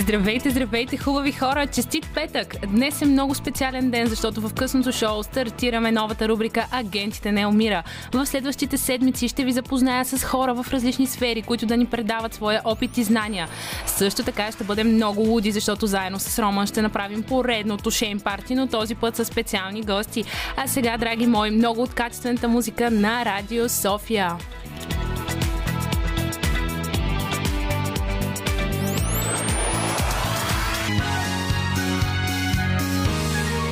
Здравейте, здравейте, хубави хора! Честит петък! Днес е много специален ден, защото в късното шоу стартираме новата рубрика Агентите не умира. В следващите седмици ще ви запозная с хора в различни сфери, които да ни предават своя опит и знания. Също така ще бъдем много луди, защото заедно с Роман ще направим поредното шейн парти, но този път с специални гости. А сега, драги мои, много от качествената музика на Радио София.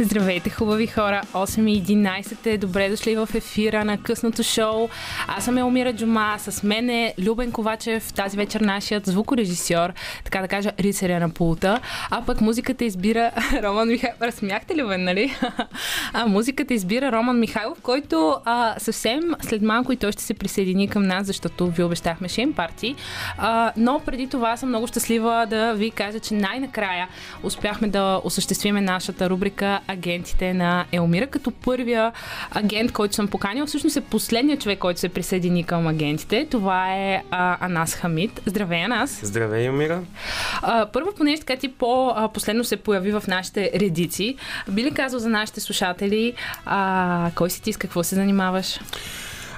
Здравейте, хубави хора! 8.11 е. Добре дошли в ефира на късното шоу. Аз съм Елмира Джума. С мен е Любен Ковачев, тази вечер нашият звукорежисьор, така да кажа, рицаря на пулта. А пък музиката избира Роман Михайлов. Разсмяхте Любен, нали? а музиката избира Роман Михайлов, който а, съвсем след малко и той ще се присъедини към нас, защото ви обещахме шейн парти. А, но преди това съм много щастлива да ви кажа, че най-накрая успяхме да осъществиме нашата рубрика агентите на Елмира, като първия агент, който съм поканил, всъщност е последният човек, който се присъедини към агентите. Това е а, Анас Хамид. Здравей, Анас! Здравей, Елмира! А, първо, понеже така ти по-последно се появи в нашите редици, би ли казал за нашите слушатели а, кой си ти, с какво се занимаваш?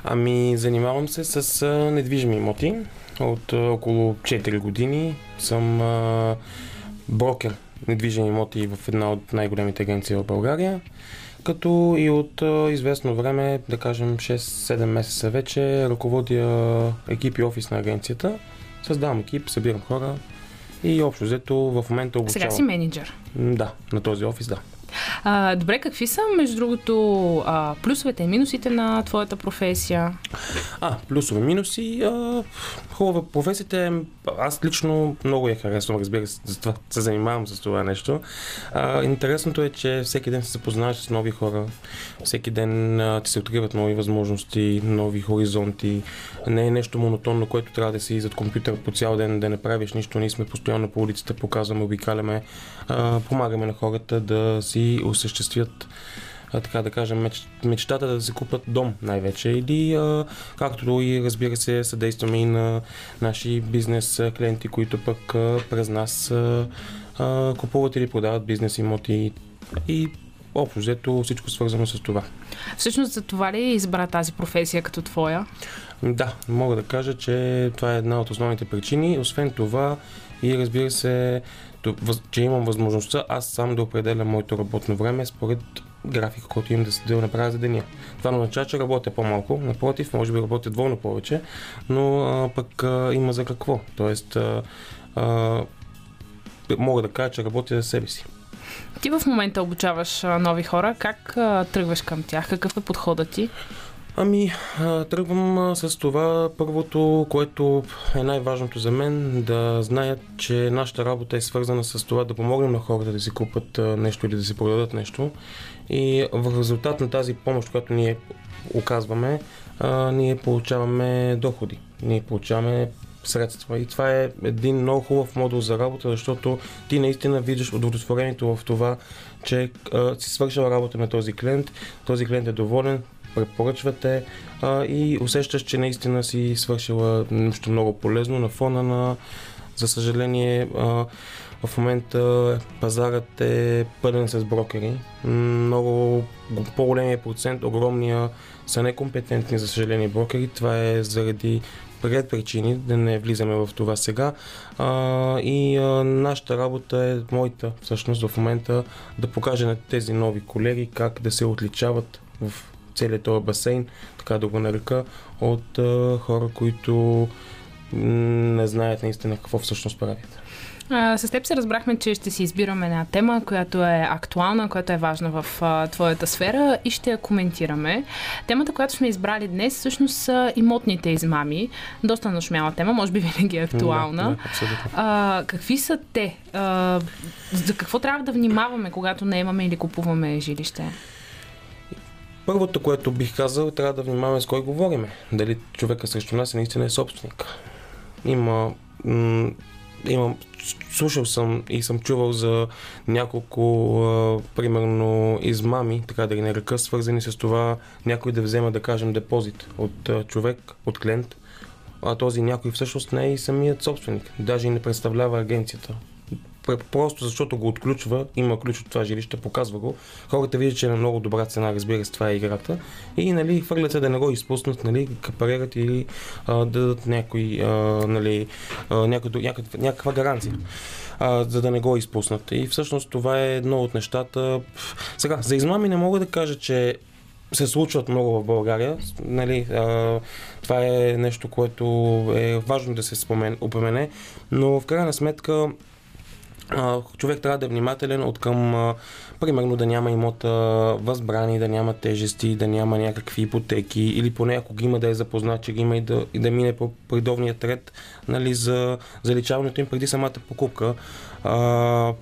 Ами, занимавам се с а, недвижими имоти. От а, около 4 години съм а, брокер недвижими имоти в една от най-големите агенции в България. Като и от известно време, да кажем 6-7 месеца вече, ръководя екип и офис на агенцията. Създавам екип, събирам хора и общо взето в момента обучавам. Сега си менеджер. Да, на този офис, да. А, добре, какви са, между другото, а, плюсовете и минусите на твоята професия? А, плюсове, минуси. А, хубава професията е... Аз лично много я харесвам, разбира се, затова се занимавам с това нещо. А, интересното е, че всеки ден се запознаваш с нови хора, всеки ден а, ти се откриват нови възможности, нови хоризонти. Не е нещо монотонно, което трябва да си зад компютър по цял ден, да не правиш нищо. Ние сме постоянно по улицата, показваме, обикаляме, а, помагаме на хората да си осъществят а, така да кажем, меч, мечтата да си купат дом най-вече или а, както и разбира се съдействаме и на наши бизнес клиенти, които пък а, през нас а, а, купуват или продават бизнес имоти и общо взето всичко свързано с това. Всъщност за това ли избра тази професия като твоя? Да, мога да кажа, че това е една от основните причини. Освен това и разбира се, че имам възможността аз сам да определя моето работно време според графика, който имам да, да направя за деня. Това не означава, че работя по-малко. Напротив, може би работя двойно повече, но а, пък а, има за какво. Тоест, а, а, мога да кажа, че работя за себе си. Ти в момента обучаваш нови хора. Как а, тръгваш към тях? Какъв е подходът ти? Ами, тръгвам с това първото, което е най-важното за мен, да знаят, че нашата работа е свързана с това да помогнем на хората да си купат нещо или да си продадат нещо. И в резултат на тази помощ, която ние оказваме, ние получаваме доходи. Ние получаваме средства. И това е един много хубав модул за работа, защото ти наистина виждаш удовлетворението в това, че а, си свършил работа на този клиент, този клиент е доволен, препоръчвате а, и усещаш, че наистина си свършила нещо много полезно на фона на, за съжаление, а, в момента пазарът е пълен с брокери. Много по-големия процент, огромния са некомпетентни, за съжаление, брокери. Това е заради пред причини, да не влизаме в това сега. А, и а, нашата работа е, моята всъщност в момента, да покажа на тези нови колеги как да се отличават в целият този басейн, така да го нарека, от а, хора, които не знаят наистина какво всъщност правят. А, с теб се разбрахме, че ще си избираме една тема, която е актуална, която е важна в а, твоята сфера и ще я коментираме. Темата, която сме избрали днес, всъщност са имотните измами. Доста нашумяла тема, може би винаги е актуална. Да, да, абсолютно. А, какви са те? А, за какво трябва да внимаваме, когато не имаме или купуваме жилище? Първото, което бих казал, трябва да внимаваме с кой говориме. Дали човека срещу нас наистина е собственик. Има м- слушал съм и съм чувал за няколко, примерно, измами, така да ги нарека, свързани с това някой да взема, да кажем, депозит от човек, от клиент, а този някой всъщност не е и самият собственик. Даже и не представлява агенцията. Просто защото го отключва, има ключ от това жилище, показва го. Хората виждат, че е на много добра цена, разбира се, това е играта. И нали, хвърлят се да не го изпуснат, нали, капарират или а, да дадат някой, а, нали, а, някаква, някаква, някаква гаранция а, за да не го изпуснат. И всъщност това е едно от нещата. Сега, за измами не мога да кажа, че се случват много в България. Нали, а, това е нещо, което е важно да се спомен, упомене, но в крайна сметка човек трябва да е внимателен от към, примерно, да няма имота възбрани, да няма тежести, да няма някакви ипотеки или поне ако ги има да е запознат, че ги има и да, и да мине по редовният ред нали, за заличаването им преди самата покупка а,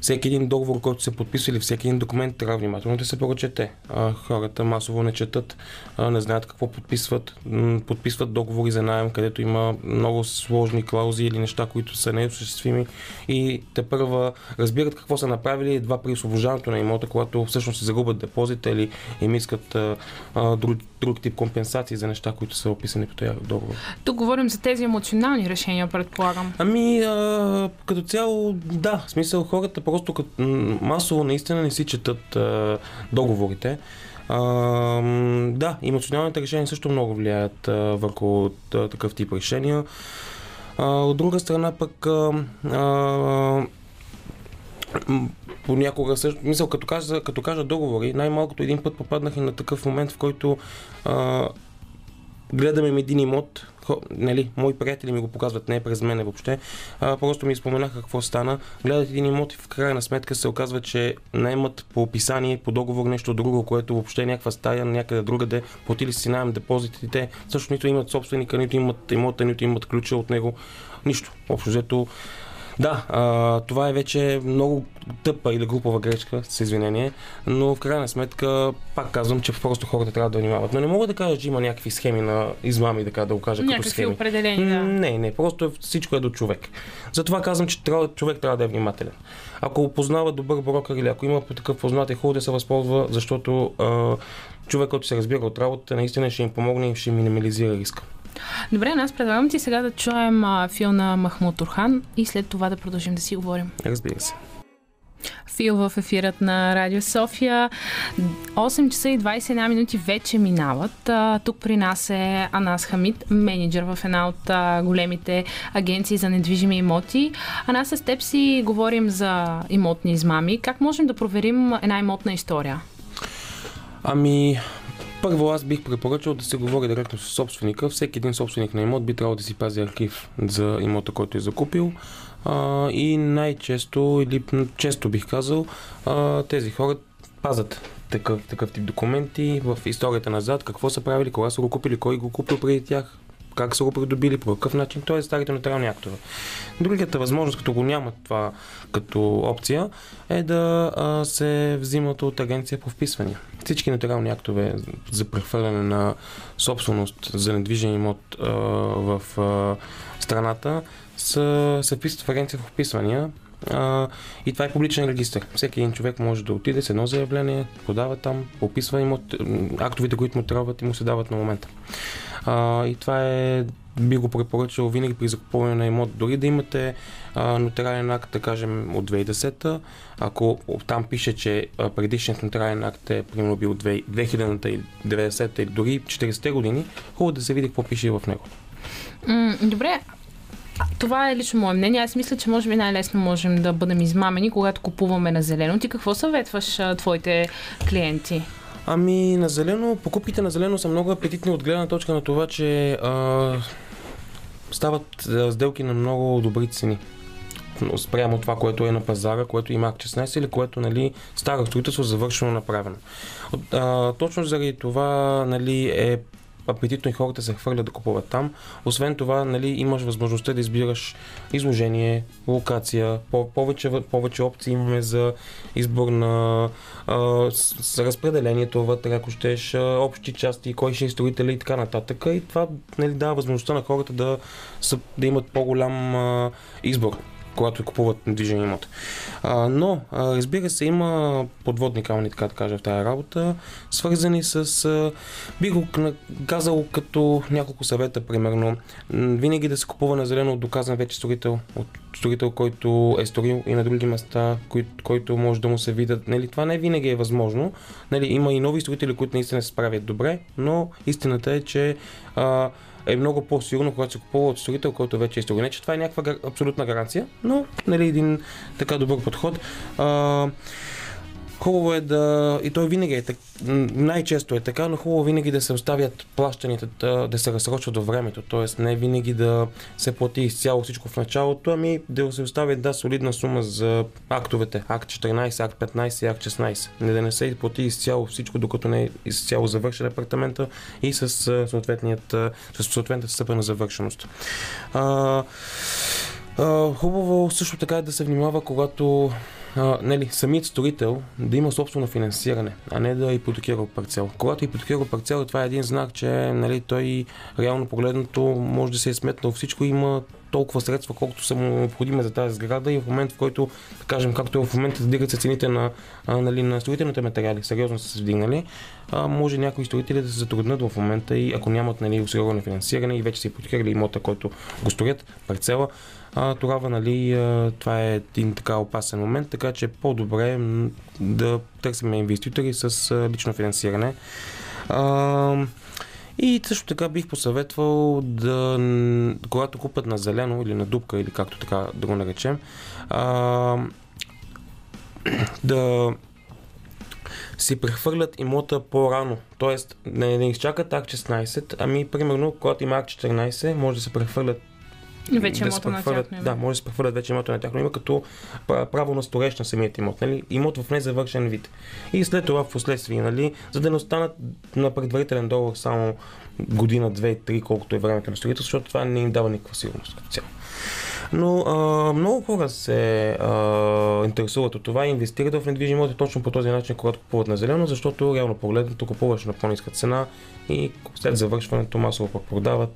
всеки един договор, който се подписва или всеки един документ трябва внимателно да се прочете. А, хората масово не четат, а, не знаят какво подписват. Подписват договори за найем, където има много сложни клаузи или неща, които са неосъществими и те първа разбират какво са направили едва при освобождаването на имота, когато всъщност се загубят депозита или им искат а, а, друг, друг тип компенсации за неща, които са описани по този договор. Тук говорим за тези емоционални решения, предполагам. Ами, а, като цяло да, в смисъл хората просто като, масово наистина не си четат а, договорите. А, да, емоционалните решения също много влияят а, върху такъв тип решения. А, от друга страна пък а, а, понякога също, мисъл, като кажа, като кажа договори, най-малкото един път попаднах и на такъв момент, в който а, гледаме един имот, нали, мои приятели ми го показват, не през мене въобще, а, просто ми споменаха какво стана. Гледат един имот и в крайна сметка се оказва, че наемат по описание, по договор нещо друго, което въобще е някаква стая някъде другаде, платили си найем депозитите, също нито имат собственика, нито имат имота, нито имат ключа от него. Нищо. Общо взето да, а, това е вече много тъпа или глупава грешка, с извинение, но в крайна сметка пак казвам, че просто хората трябва да внимават. Но не мога да кажа, че има някакви схеми на измами, така да го кажа някакви като схеми. определени, да. Не, не, просто всичко е до човек. Затова казвам, че трябва, човек трябва да е внимателен. Ако опознава добър брокер или ако има такъв познат, е хубаво да се възползва, защото а, човек, който се разбира от работа, наистина ще им помогне и ще минимализира риска. Добре, аз предлагам ти сега да чуем а, фил на Махмуд Турхан и след това да продължим да си говорим. Разбира се. Фил в ефирът на Радио София. 8 часа и 21 минути вече минават. Тук при нас е Анас Хамид, менеджер в една от големите агенции за недвижими имоти. Анас, с теб си говорим за имотни измами. Как можем да проверим една имотна история? Ами, първо аз бих препоръчал да се говори директно с собственика. Всеки един собственик на имот би трябвало да си пази архив за имота, който е закупил. А, и най-често, или често бих казал, а, тези хора пазят такъв, такъв тип документи в историята назад, какво са правили, кога са го купили, кой го купил преди тях, как са го придобили, по какъв начин. Т.е. старите нотариални актове. Другата възможност, като го няма това като опция, е да а, се взимат от агенция по вписвания. Всички нотариални актове за прехвърляне на собственост за недвижен имот а, в а, страната се вписват в агенция по вписвания а, и това е публичен регистр. Всеки един човек може да отиде с едно заявление, подава там, описва имот, актовете, които му трябват и му се дават на момента. А, и това е би го препоръчал винаги при закупуване на имот, дори да имате а, нотариален акт, да кажем от 2010-та, ако там пише, че предишният нотариален акт е примерно бил 2000-та или 90-та или дори 40-те години, хубаво да се види какво пише в него. Добре, това е лично мое мнение. Аз мисля, че може би най-лесно можем да бъдем измамени, когато купуваме на зелено. Ти какво съветваш а, твоите клиенти? Ами, на зелено, покупките на зелено са много апетитни от гледна точка на това, че а, стават сделки на много добри цени. Спрямо това, което е на пазара, което има акт 16 или което нали, старо строителство завършено направено. А, точно заради това нали, е апетитно и хората се хвърлят да купуват там. Освен това, нали, имаш възможността да избираш изложение, локация, по- повече, повече опции имаме за избор на а, разпределението вътре, ако щеш, общи части, кой ще е строителя и така нататък. И това нали, дава възможността на хората да, да имат по-голям а, избор когато купуват недвижим имот. А, но, а, разбира се, има подводни камъни, така да кажа, в тази работа, свързани с, а, би го казал като няколко съвета, примерно. Винаги да се купува на зелено от доказан вече строител, от строител, който е строил и на други места, кои, който може да му се видят. Нали, това не винаги е възможно. Нали, има и нови строители, които наистина се справят добре, но истината е, че а, е много по-сигурно, когато се купува от строител, който вече е строил. Не, че това е някаква абсолютна гаранция, но нали, един така добър подход. А, Хубаво е да, и той винаги е така, най-често е така, но хубаво винаги да се оставят плащаните да, да се разсрочват до времето, т.е. не винаги да се плати изцяло всичко в началото, ами да се остави да солидна сума за актовете, акт 14, акт 15, акт 16. Не да не се плати изцяло всичко, докато не е изцяло завършен апартамента и с съответната степен на завършеност. А, а, хубаво също така е да се внимава, когато а, нали, самият строител да има собствено финансиране, а не да ипотекира парцел. Когато ипотекира парцел, това е един знак, че нали, той реално погледнато може да се е сметнал всичко има толкова средства, колкото са му необходими за тази сграда и в момент, в който, да кажем, както е в момента вдигат се цените на, нали, на строителните материали, сериозно са се вдигнали, а, може някои строители да се затруднят в момента и ако нямат нали, осигурено финансиране и вече са ипотекирали имота, който го строят, парцела, а, тогава нали, това е един така опасен момент, така че по-добре да търсим инвеститори с лично финансиране. А, и също така бих посъветвал да, когато купят на зелено или на дупка, или както така да го наречем, а, да си прехвърлят имота по-рано. Тоест, не, не изчакат АК 16, ами примерно, когато има АК 14, може да се прехвърлят вече да имота на тяхно име. Да, може да се прехвърлят вече имота на тяхно име, като право на стореж на самият имот. Нали? Имот в незавършен вид. И след това в последствие, нали, за да не останат на предварителен договор само година, две, три, колкото е времето на строителство, защото това не им дава никаква сигурност като цяло. Но а, много хора се а, интересуват от това и инвестират в недвижими имоти точно по този начин, когато купуват на зелено, защото реално погледнато купуваш на по-ниска цена и след завършването масово пък продават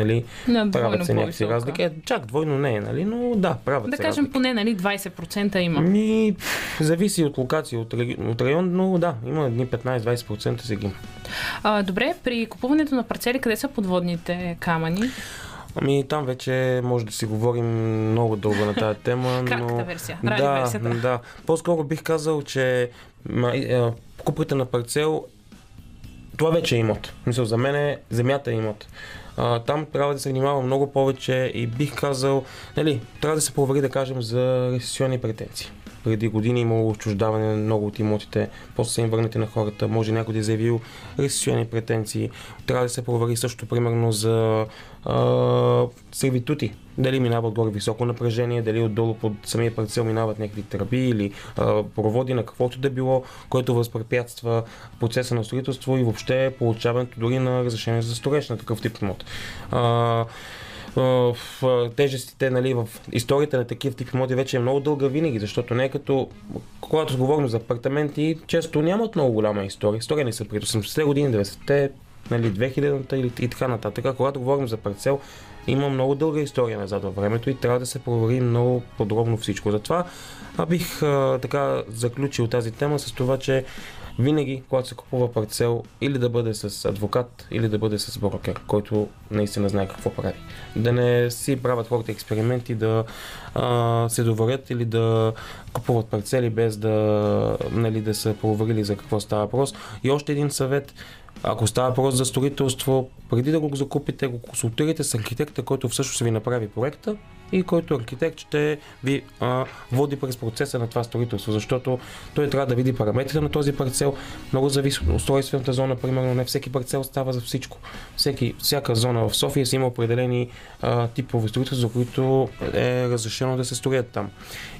нали, да, правят се някакви разлики. Е, чак двойно не е, нали, но да, правят Да се кажем разлики. поне, нали, 20% има. Ми, зависи от локация, от, от район, но да, има едни 15-20% сега. А, добре, при купуването на парцели, къде са подводните камъни? Ами там вече може да си говорим много дълго на тази тема. но... Версия, да, версията. да. По-скоро бих казал, че купите на парцел това вече е имот. Мисъл, за мен е земята е имот. А, там трябва да се внимава много повече и бих казал, нали, трябва да се провери, да кажем, за ресесионни претенции. Преди години имало отчуждаване на много от имотите, после са им върнати на хората, може някой да е заявил ресесионни претенции. Трябва да се провери също, примерно, за а, сервитути. Дали минава отгоре високо напрежение, дали отдолу под самия парцел минават някакви тръби или а, проводи на каквото да било, което възпрепятства процеса на строителство и въобще получаването дори на разрешение за строеж на такъв тип имот. А, в тежестите, нали, в историята на такива тип имоти вече е много дълга винаги, защото не е като, когато говорим за апартаменти, често нямат много голяма история. История не са пред 80-те години, 90-те, нали, 2000-та и, така нататък. Когато говорим за парцел, има много дълга история назад във времето и трябва да се провери много подробно всичко. Затова а бих а, така заключил тази тема с това, че винаги, когато се купува парцел, или да бъде с адвокат, или да бъде с брокер, който наистина знае какво прави. Да не си правят хората експерименти да а, се доверят или да купуват парцели без да, нали, да са проверили за какво става въпрос. И още един съвет, ако става въпрос за строителство, преди да го закупите, го консултирайте с архитекта, който всъщност ви направи проекта и който архитект ще ви а, води през процеса на това строителство, защото той трябва да види параметрите на този парцел. Много зависи от устройствената зона, примерно не всеки парцел става за всичко. Всеки, всяка зона в София си има определени а, типове строителство, за които е разрешено да се строят там.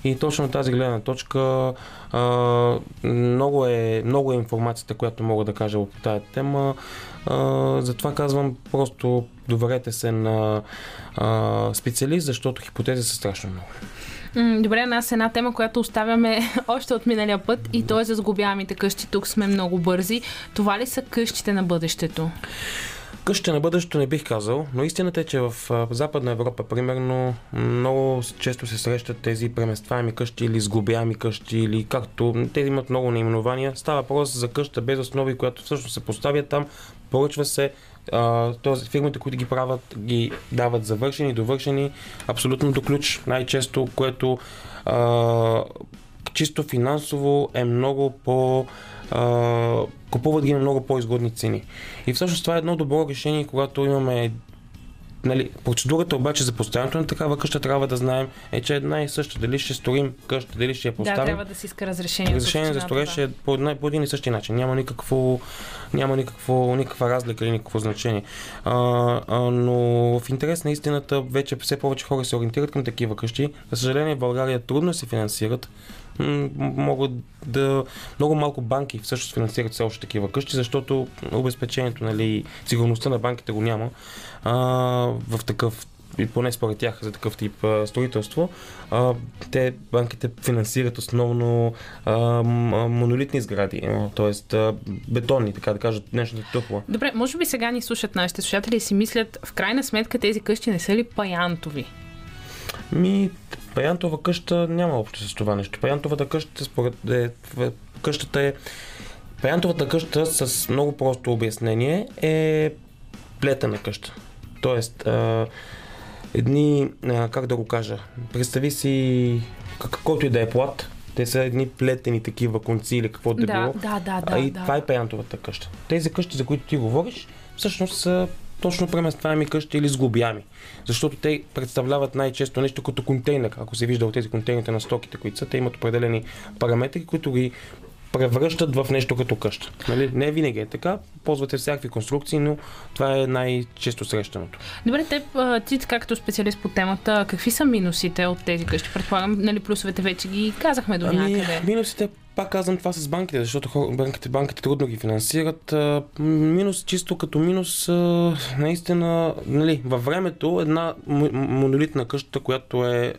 И точно тази гледна точка а, много, е, много е информацията, която мога да кажа по тази тема. Затова казвам, просто доверете се на а, специалист, защото хипотези са страшно много. Добре, нас една тема, която оставяме още от миналия път и то е за сгубяемите къщи. Тук сме много бързи. Това ли са къщите на бъдещето? Къща на бъдещето не бих казал, но истината е, че в Западна Европа, примерно, много често се срещат тези преместваеми къщи или сгубяеми къщи, или както те имат много наименования. Става въпрос за къща без основи, която всъщност се поставя там, поръчва се, т.е. фирмите, които ги правят, ги дават завършени, довършени, абсолютно до ключ, най-често, което а, чисто финансово е много по а, купуват ги на много по-изгодни цени. И всъщност това е едно добро решение, когато имаме Нали, процедурата обаче за поставянето на такава къща трябва да знаем е, че една и съща. Дали ще строим къща, дали ще я поставим. Да, трябва да си иска разрешение. Разрешение за строеж е по, една, по един и същи начин. Няма никакво, няма никакво, никаква разлика или никакво значение. А, а, но в интерес на истината вече все повече хора се ориентират към такива къщи. За съжаление в България трудно се финансират могат да... Много малко банки всъщност финансират все още такива къщи, защото обезпечението, нали, сигурността на банките го няма а, в такъв и поне според тях за такъв тип а, строителство, а, те банките финансират основно а, монолитни сгради, т.е. бетонни, така да кажат, днешната тъпла. Добре, може би сега ни слушат нашите слушатели и си мислят, в крайна сметка тези къщи не са ли паянтови? Ми, Паянтова къща няма общо с това нещо. Паянтовата къща, според е, къщата е Паянтовата къща с много просто обяснение е плетена къща. Тоест, а, едни, а, как да го кажа, представи си каквото и да е плат, те са едни плетени такива конци или какво да, да било. Да, да, да. А и да. това е паянтовата къща. Тези къщи, за които ти говориш, всъщност са точно преместваеми къщи или сглобяеми. Защото те представляват най-често нещо като контейнер. Ако се вижда от тези контейнерите на стоките, които са, те имат определени параметри, които ги превръщат в нещо като къща. Нали? Не винаги е така, ползвате всякакви конструкции, но това е най-често срещаното. Добре, теб, ти както специалист по темата, какви са минусите от тези къщи? Предполагам, нали, плюсовете вече ги казахме до ами, някъде. Минусите пак казвам това с банките, защото банките, банките трудно ги финансират. Минус, чисто като минус, наистина, нали, във времето една монолитна къща, която е,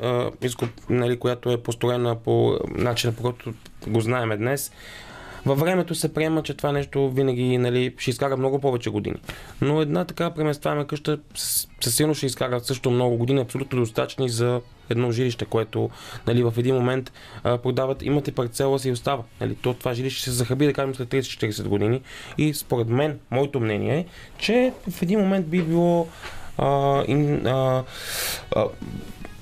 нали, която е построена по начина, по който го знаем днес, във времето се приема, че това нещо винаги нали, ще изкара много повече години. Но една така преместваема къща със силно ще изкара също много години, абсолютно достатъчни за едно жилище, което нали, в един момент а, продават, имате парцела си и остава. Нали, то, това жилище ще се захаби, да кажем, след 30-40 години. И според мен, моето мнение е, че в един момент би било а, ин, а, а,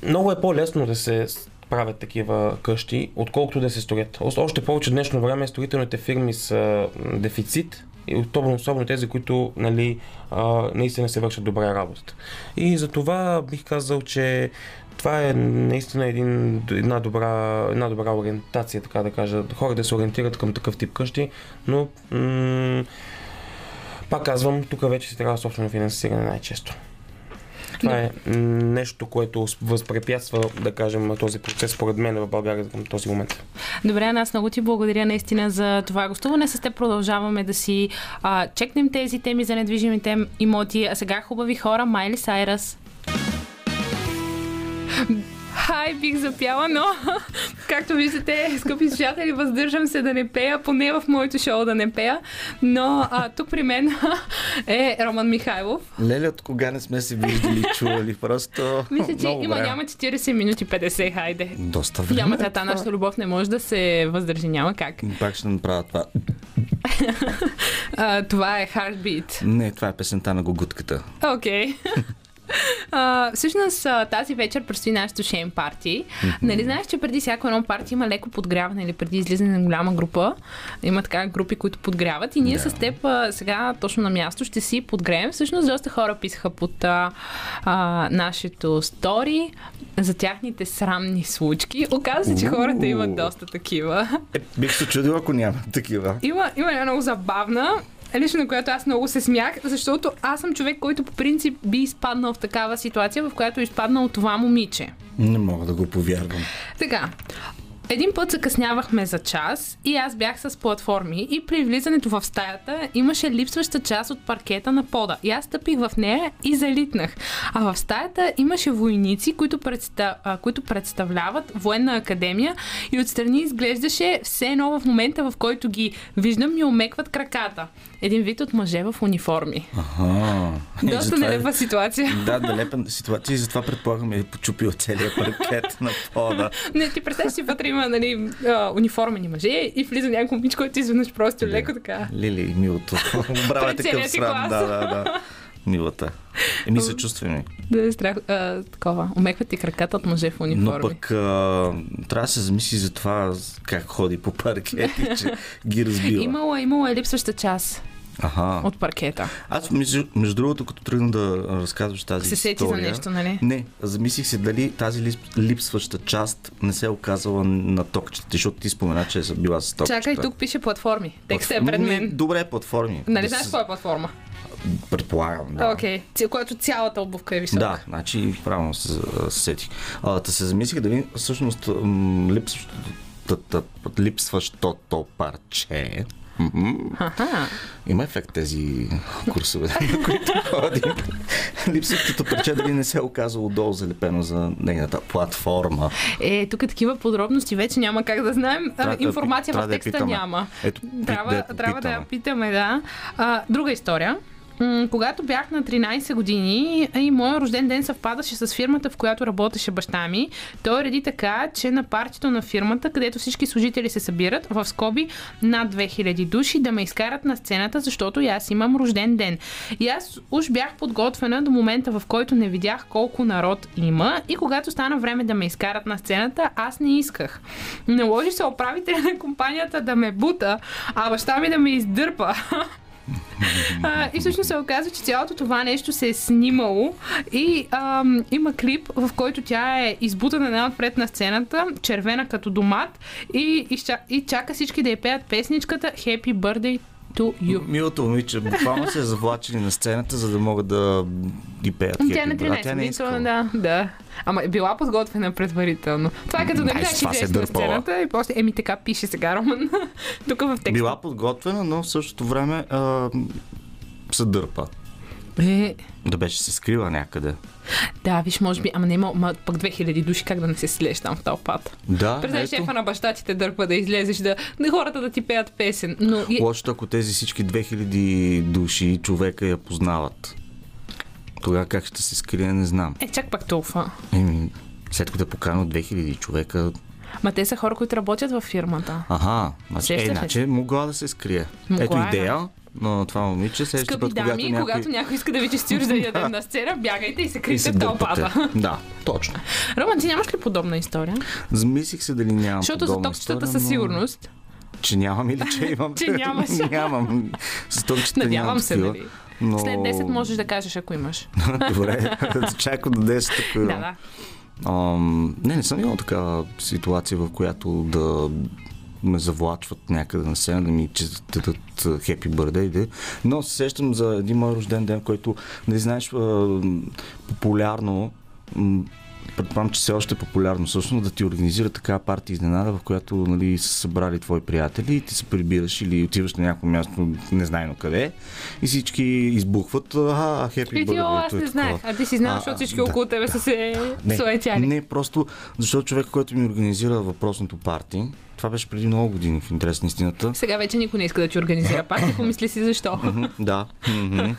много е по-лесно да се правят такива къщи, отколкото да се строят. Още повече днешно време строителните фирми са дефицит, и особено, особено тези, които нали, а, наистина се вършат добра работа. И за това бих казал, че това е наистина един, една, добра, една добра ориентация, така да кажа. Хора да се ориентират към такъв тип къщи, но м- пак казвам, тук вече се трябва собствено финансиране най-често. Това е нещо, което възпрепятства, да кажем, този процес, според мен, в България към този момент. Добре, аз много ти благодаря наистина за това гостуване. С теб продължаваме да си а, чекнем тези теми за недвижимите имоти. А сега хубави хора, Майли Сайрас. Хай, бих запяла, но както виждате, скъпи слушатели, въздържам се да не пея, поне в моето шоу да не пея. Но а, тук при мен е Роман Михайлов. Леле, от кога не сме се виждали, чували, просто Мисля, че има, време. няма 40 минути 50, хайде. Доста време. Няма тата, нашата любов не може да се въздържи, няма как. Пак ще направя това. а, това е Heartbeat. Не, това е песента на гогутката. Окей. Okay. А, всъщност тази вечер предстои нашето шейм парти. Mm-hmm. Нали знаеш, че преди всяко едно парти има леко подгряване или преди излизане на голяма група. Има така групи, които подгряват и ние yeah. с теб а, сега точно на място ще си подгреем. Всъщност доста хора писаха под а, а, нашето стори за тяхните срамни случки. Оказва се, че хората имат доста такива. Е, бих се чудил, ако няма такива. Има, има една много забавна лично на която аз много се смях, защото аз съм човек, който по принцип би изпаднал в такава ситуация, в която е изпаднал това момиче. Не мога да го повярвам. Така. Един път закъснявахме за час и аз бях с платформи и при влизането в стаята имаше липсваща част от паркета на пода. И аз стъпих в нея и залитнах. А в стаята имаше войници, които, представ... а, които представляват военна академия и отстрани изглеждаше все едно в момента, в който ги виждам ми омекват краката. Един вид от мъже в униформи. Ага. Доста затова е- нелепа ситуация. Да, нелепа ситуация и затова предполагам е почупил целият паркет на пода. Не, ти представяш си вътре има нали, а, униформени мъже и влиза някой момиче, който изведнъж просто леко така. Лили, милото. Браво такъв срам. Да, да, да. Милата. Еми, съчувстваме. Да е страх. А, такова. Омекват ти краката от мъже в униформи. Но пък а, трябва да се замисли за това как ходи по паркети, че ги разбива. Имало, е- имало е липсваща част Аха. от паркета. Аз, между, между другото, като тръгна да разказваш тази Се сети за история... нещо, нали? Не, замислих се дали тази лип, липсваща част не се е оказала на токчета, защото ти спомена, че е била с токчета. Чакай, тук пише платформи. Текстът е пред мен. Добре, платформи. Нали Да знаеш се- какво е платформа? Предполагам, да. Окей. Okay. Което цялата обувка е висока. Да, значи правилно се сетих. А, да се замислих дали всъщност липсващото, липсващото парче. Има ефект тези курсове, на които ходим. Липсващото парче дали не се е оказало отдолу залепено за нейната платформа. Е, тук такива подробности вече няма как да знаем. Трябва да Информация трябва в да текста питаме. няма. Ето, Трябва, да трябва да я питаме, да. А, друга история. Когато бях на 13 години и моят рожден ден съвпадаше с фирмата, в която работеше баща ми, той реди така, че на партито на фирмата, където всички служители се събират, в скоби над 2000 души, да ме изкарат на сцената, защото и аз имам рожден ден. И аз уж бях подготвена до момента, в който не видях колко народ има и когато стана време да ме изкарат на сцената, аз не исках. Наложи се управителя на компанията да ме бута, а баща ми да ме издърпа. А, и всъщност се оказа, че цялото това нещо се е снимало и ам, има клип, в който тя е избутана най-отпред на сцената, червена като домат и, и, и чака всички да я пеят песничката Happy Birthday to you. Милото момиче буквално се е завлачили на сцената, за да могат да ги пеят. Тя е на Happy Birthday. А 13 тя не години, искала. да, да. Ама е била подготвена предварително. Това е като да това се излезеш на сцената и после, еми така пише сега, Роман. Тук в текста. Била подготвена, но в същото време а, се дърпа. Е, Да беше се скрила някъде. Да, виж, може би, ама не ма, пък 2000 души, как да не се слееш там в тълпата. Да, Представяш ето. шефа на баща ти те дърпа да излезеш, да, да хората да ти пеят песен. Но Лошото, ако тези всички 2000 души човека я познават. Тогава как ще се скрие, не знам. е, чак пак толкова. Еми, след като е поканал 2000 човека, Ма те са хора, които работят във фирмата. аха, значи, Сещаш е, ли значи могла да се скрие. Могла Ето е, идея, но това момиче Скъпи път, когато дами, някой... когато някой иска да ви да ядем на сцена, бягайте и се крийте в тълпата. Да, точно. Роман, ти нямаш ли подобна история? Замислих се дали нямам Защото за токчетата със но- сигурност. Че нямам или че имам? Че нямаш. нямам. С токчета Надявам нямам се, нали? Но... След 10 можеш да кажеш, ако имаш. Добре, чакам до 10 така. Да, да. Ам, не, не съм имал такава ситуация, в която да ме завлачват някъде на сцена, да ми четат Birthday, да. но се сещам за един мой рожден ден, който, не знаеш, а, популярно, предполагам, че все още е популярно всъщност да ти организира така партия изненада, в която нали, са събрали твои приятели и ти се прибираш или отиваш на някакво място, незнайно къде, и всички избухват, а, Happy И ти, о, аз е не знаех. А ти си знал, А, защото всички да. около тебе са се Не, суетяли. не, просто защото човек, който ми организира въпросното парти, това беше преди много години в интерес на истината. Сега вече никой не иска да ти организира парти. Помисли си защо. Да.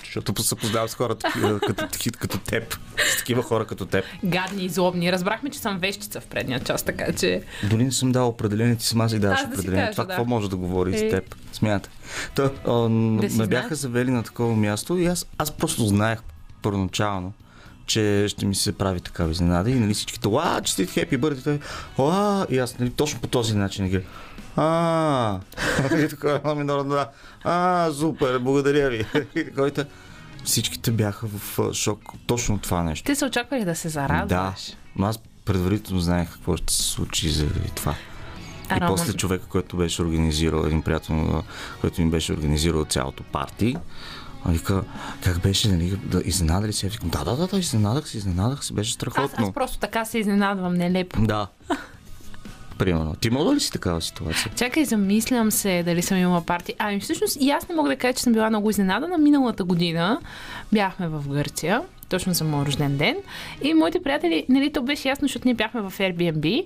Защото се познавам с хора такива, като, като теб. С такива хора като теб. Гадни и злобни. Разбрахме, че съм вещица в предния час, така че... Дори не съм дал определение, ти сама си даваш да определение. кажа, Това да. какво може да говори Е. с теб? Смята. Та, а, Да ме бяха завели на такова място и аз, аз просто знаех първоначално, че ще ми се прави такава изненада и нали всичките, а, честит хепи бърди, а, и аз нали, точно по този начин ги а, и така, да, а, супер, благодаря ви. Който всичките бяха в шок точно това нещо. Ти се очаквали да се Да, зарадваш. но аз предварително знаех какво ще се случи заради това. А, И Роман, после човека, който беше организирал, един приятел, който ми беше организирал цялото парти, вика, как беше, нали, да изненада ли се? Викам, да, да, да, да, изненадах се, изненадах се, беше аз, страхотно. аз просто така се изненадвам, нелепо. Да. Примерно. Ти имала ли си такава ситуация? Чакай, замислям се дали съм имала парти. Ами всъщност и аз не мога да кажа, че съм била много изненадана. Миналата година бяхме в Гърция точно за моят рожден ден. И моите приятели, нали, то беше ясно, защото ние бяхме в Airbnb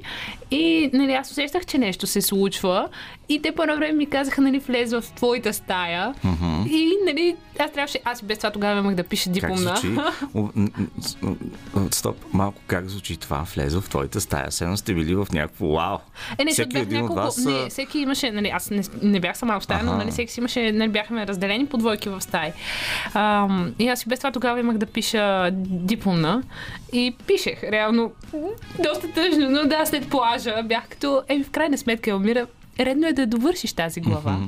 и нали, аз усещах, че нещо се случва и те едно време ми казаха, нали, влез в твоята стая Мгм. и нали, аз трябваше, аз без това тогава имах да пиша Как дипломна. звучи? М, м, Стоп, малко как звучи това? Влезе в твоята стая. Седно сте били в някакво вау. Е, не, Всеки бях няколко... вас, Не, а- всеки имаше... Нали, аз не, не бях сама в стая, но Аха. нали, всеки си имаше... Нали, бяхме разделени по двойки в стаи. Ам, и аз и без това тогава имах да пиша дипломна. И пишех, реално. Доста тъжно, но да, след плажа бях като... Еми, в крайна сметка, Елмира, редно е да довършиш тази глава.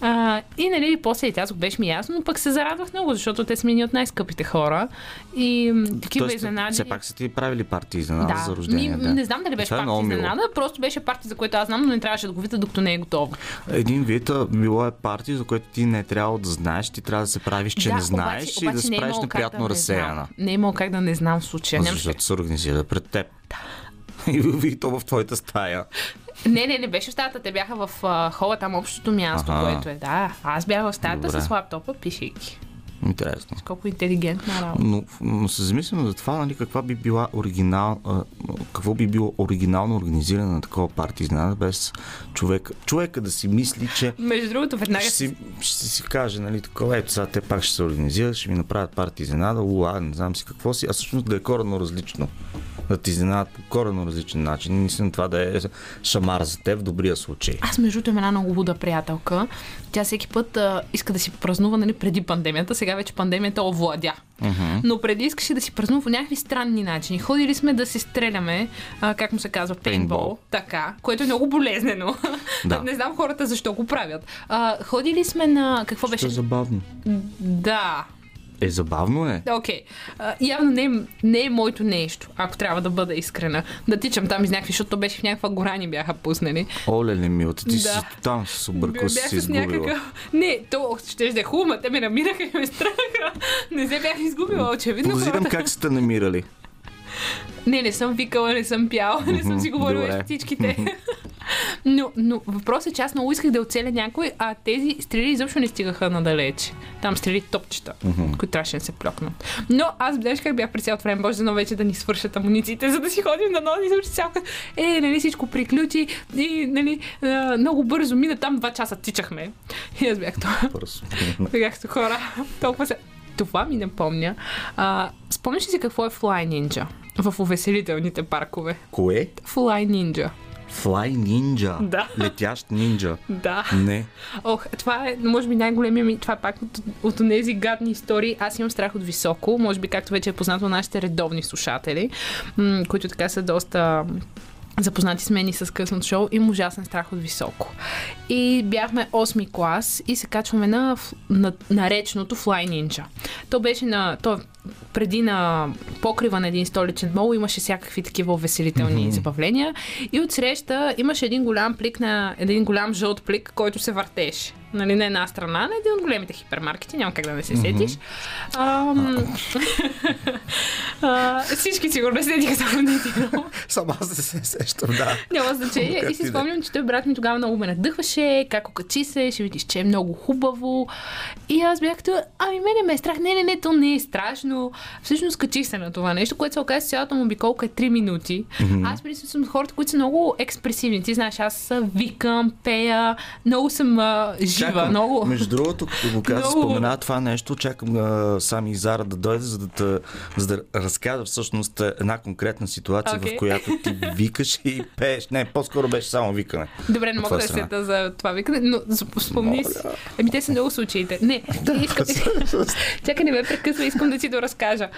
А, и нали, после и тязох беше ми ясно, но пък се зарадвах много, защото те са от най-скъпите хора. И такива Тоест, изненади. Все пак са ти правили партии изненада за Да, рождения ми, ден. не знам дали беше Това е изненада, просто беше парти, за което аз знам, но не трябваше да го видя, докато не е готово. Един вид било е партия, за което ти не е трябвало да знаеш, ти трябва да се правиш, че да, не знаеш и да се не е правиш имало как неприятно да не разсеяна. Не е имало как да не знам случая. Защото се организира пред теб. И, и то в твоята стая. Не, не, не беше в стаята. Те бяха в а, хола, там общото място, Аха. което е. Да, аз бях в стаята Добре. с лаптопа, пишейки. Интересно. Колко интелигентна работа. Но, но се замислям за това, нали, каква би била оригинал, а, какво би било оригинално организиране на такова парти изненада, без човек, човека да си мисли, че Между другото, веднага ще си, ще си каже, нали, такова, ето сега те пак ще се организират, ще ми направят парти изненада, уа, не знам си какво си, а всъщност да е коренно различно. Да ти изненадат по коренно различен начин. Мислям това да е шамар за теб в добрия случай. Аз между другото една много луда приятелка. Тя всеки път а, иска да си празнува нали, преди пандемията. Сега вече пандемията овладя. Мгм. Но преди искаше да си празнува по някакви странни начини. Ходили сме да се стреляме, а, как му се казва, пейнтбол. Така, което е много болезнено. Да. Не знам хората защо го правят. А, ходили сме на... Какво Ще е беше? забавно. Да. Е, забавно е. Окей. Okay. явно не е, не е моето нещо, ако трябва да бъда искрена. Да тичам там из някакви, защото то беше в някаква гора ни бяха пуснали. Оле, ли милата, ти Да. си там с объркал си се изгубила. някакъв... Не, то ще да е хубаво, те ме намираха и ме страха. Не се бях изгубила, очевидно. Подозирам хората- как сте намирали. Не, не съм викала, не съм пяла, не съм си говорила с птичките. но, но въпросът е, че аз много исках да оцеля някой, а тези стрели изобщо не стигаха надалеч. Там стрели топчета, които трябваше да се плюкнат. Но аз знаеш как бях през цялото време, боже, но вече да ни свършат амунициите, за да си ходим на ноги, и цял Е, нали всичко приключи и нали, много бързо мина там два часа тичахме. И аз бях това. Бях хора. Толкова се... Това ми напомня. А, спомняш ли си какво е Fly Ninja? В увеселителните паркове. Кое? Fly Ninja. Fly Ninja. Да. Летящ нинджа. Да. Не. Ох, това е, може би, най-големия ми. Това е пак от, от тези гадни истории. Аз имам страх от високо. Може би, както вече е познато на нашите редовни слушатели, м- които така са доста запознати с мен и с късното шоу, им ужасен страх от високо. И бяхме 8 клас и се качваме на, на, на речното Fly Ninja. То беше на... То, преди на покрива на един столичен мол имаше всякакви такива увеселителни забавления и отсреща имаше един голям плик на един голям жълт плик, който се въртеше. Нали, на една страна, на един от големите хипермаркети, няма как да не се сетиш. Ам, а, всички сигурно седиха сравнително. Сама се се сещам, да. Няма значение. И си е. спомням, че той брат ми тогава много ме надъхваше, как окачи се, ще видиш, че е много хубаво. И аз бях като, ами мене ме е страх. Не, не, не, то не е страшно. Всъщност качих се на това нещо, което се оказа, цялата му обиколка е 3 минути. Аз принцип съм от хората, които са много експресивни. Ти знаеш, аз викам, пея, много съм а, жива, Чакам. много. Между другото, като го каза, Много. спомена това нещо, чакам а, сами и Зара да дойде, за да, за да разкажа всъщност една конкретна ситуация, Окей. в която ти викаш и пееш. Не, по-скоро беше само викане. Добре, не мога да се за това викане, но спомни си. Ами те са много случаите. Не, искам... Чакай, не ме прекъсва, искам да ти да разкажа.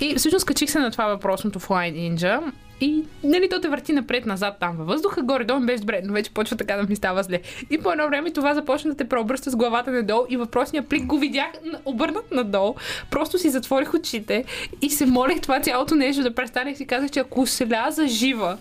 И всъщност качих се на това въпросното Fly Ninja и нали, то те върти напред-назад там във въздуха, горе-долу ми беше добре, но вече почва така да ми става зле. И по едно време това започна да те преобръща с главата надолу и въпросния плик го видях обърнат надолу. Просто си затворих очите и се молех това цялото нещо да престане и си казах, че ако сляза жива,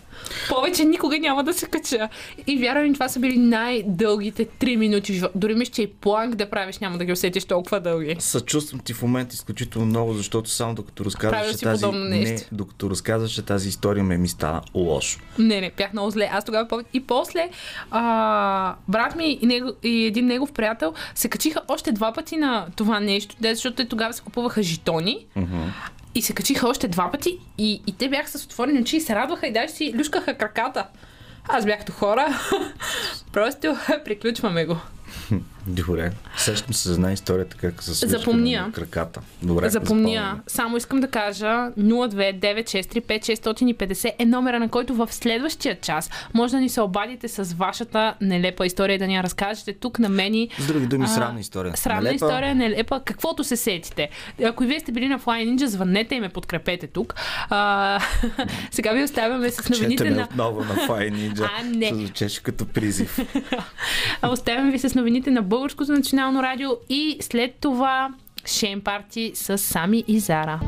повече никога няма да се кача. И вярвам ми, това са били най-дългите 3 минути. Дори мисля, че и планк да правиш, няма да ги усетиш толкова дълги. Съчувствам ти в момента изключително много, защото само докато разказваше тази... Не, докато разказваше тази история ме мен ми стана лошо. Не, не, бях много зле. Аз тогава. И после а, брат ми и, него, и един негов приятел се качиха още два пъти на това нещо, защото те тогава се купуваха жетони. И се качиха още два пъти и, и те бяха с отворени очи и се радваха и даже си люшкаха краката. Аз бях като хора. Просто приключваме го. Добре. Сещам се за една историята как се Запомня. краката. Добре. Запомня. Само искам да кажа 029635650 е номера, на който в следващия час може да ни се обадите с вашата нелепа история, да ни я разкажете тук на мен. С други думи, а, срамна история. Срамна Нелепа. история, нелепа, каквото се сетите. Ако и вие сте били на Fly Ninja, звъннете и ме подкрепете тук. А, сега ви оставяме с новините на... отново на Fire Ninja. А, не. Се звучеше като призив. А оставяме ви с новините на Българското национално радио и след това Шейн Парти с Сами и Зара.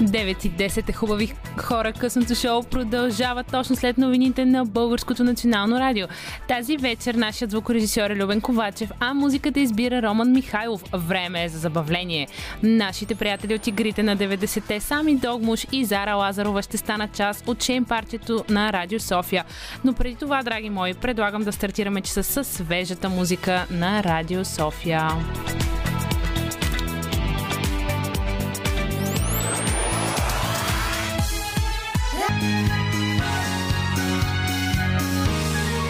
9 и 10 е хубави хора. Късното шоу продължава точно след новините на Българското национално радио. Тази вечер нашият звукорежисьор е Любен Ковачев, а музиката избира Роман Михайлов. Време е за забавление. Нашите приятели от игрите на 90-те Сами Догмуш и Зара Лазарова ще станат част от шейн партито на Радио София. Но преди това, драги мои, предлагам да стартираме часа с свежата музика на Радио София.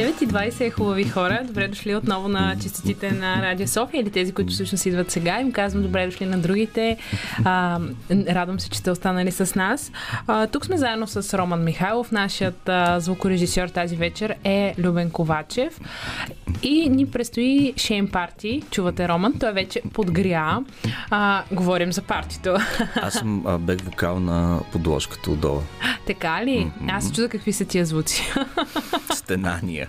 9.20 е хубави хора. Добре дошли отново на чистотите на Радио София или тези, които всъщност идват сега. Им казвам добре дошли на другите. А, радвам се, че сте останали с нас. А, тук сме заедно с Роман Михайлов. Нашият а, звукорежисьор тази вечер е Любен Ковачев. И ни предстои Шейн Парти. Чувате Роман. Той вече подгря. А, говорим за партито. Аз съм а, бек вокал на подложката отдолу. така ли? Аз се чуда какви са тия звуци. Стенания.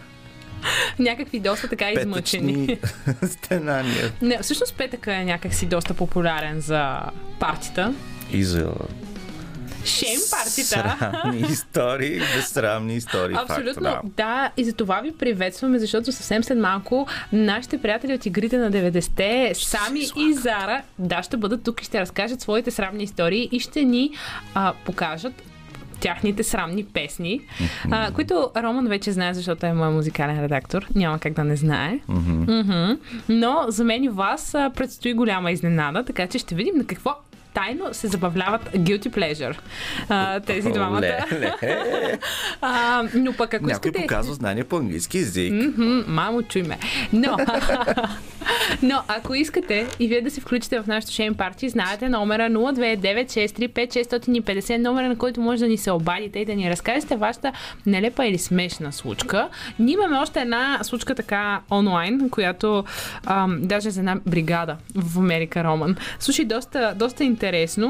Някакви доста така измъчени. Стенания. Не, всъщност петъка е някакси доста популярен за партита. И за Шейм партита. срамни истории, безсрамни истории. Абсолютно, Факт, да. да. И за това ви приветстваме, защото съвсем след малко нашите приятели от игрите на 90-те, Сами и Зара, да, ще бъдат тук и ще разкажат своите срамни истории и ще ни а, покажат тяхните срамни песни, а, които Роман вече знае, защото е мой музикален редактор. Няма как да не знае. Мгм. Но за мен и вас предстои голяма изненада, така че ще видим на какво тайно се забавляват guilty pleasure. А, тези двамата. Ле, ле. А, но пък ако Някой искате... показва знания по английски язик. Мгм, мамо, чуй ме. Но, но ако искате и вие да се включите в нашото шейн парти, знаете номера 029635650, номера на който може да ни се обадите и да ни разкажете вашата нелепа или смешна случка. Ние имаме още една случка така онлайн, която ам, даже за една бригада в Америка, Роман. Слушай, доста, доста интересно,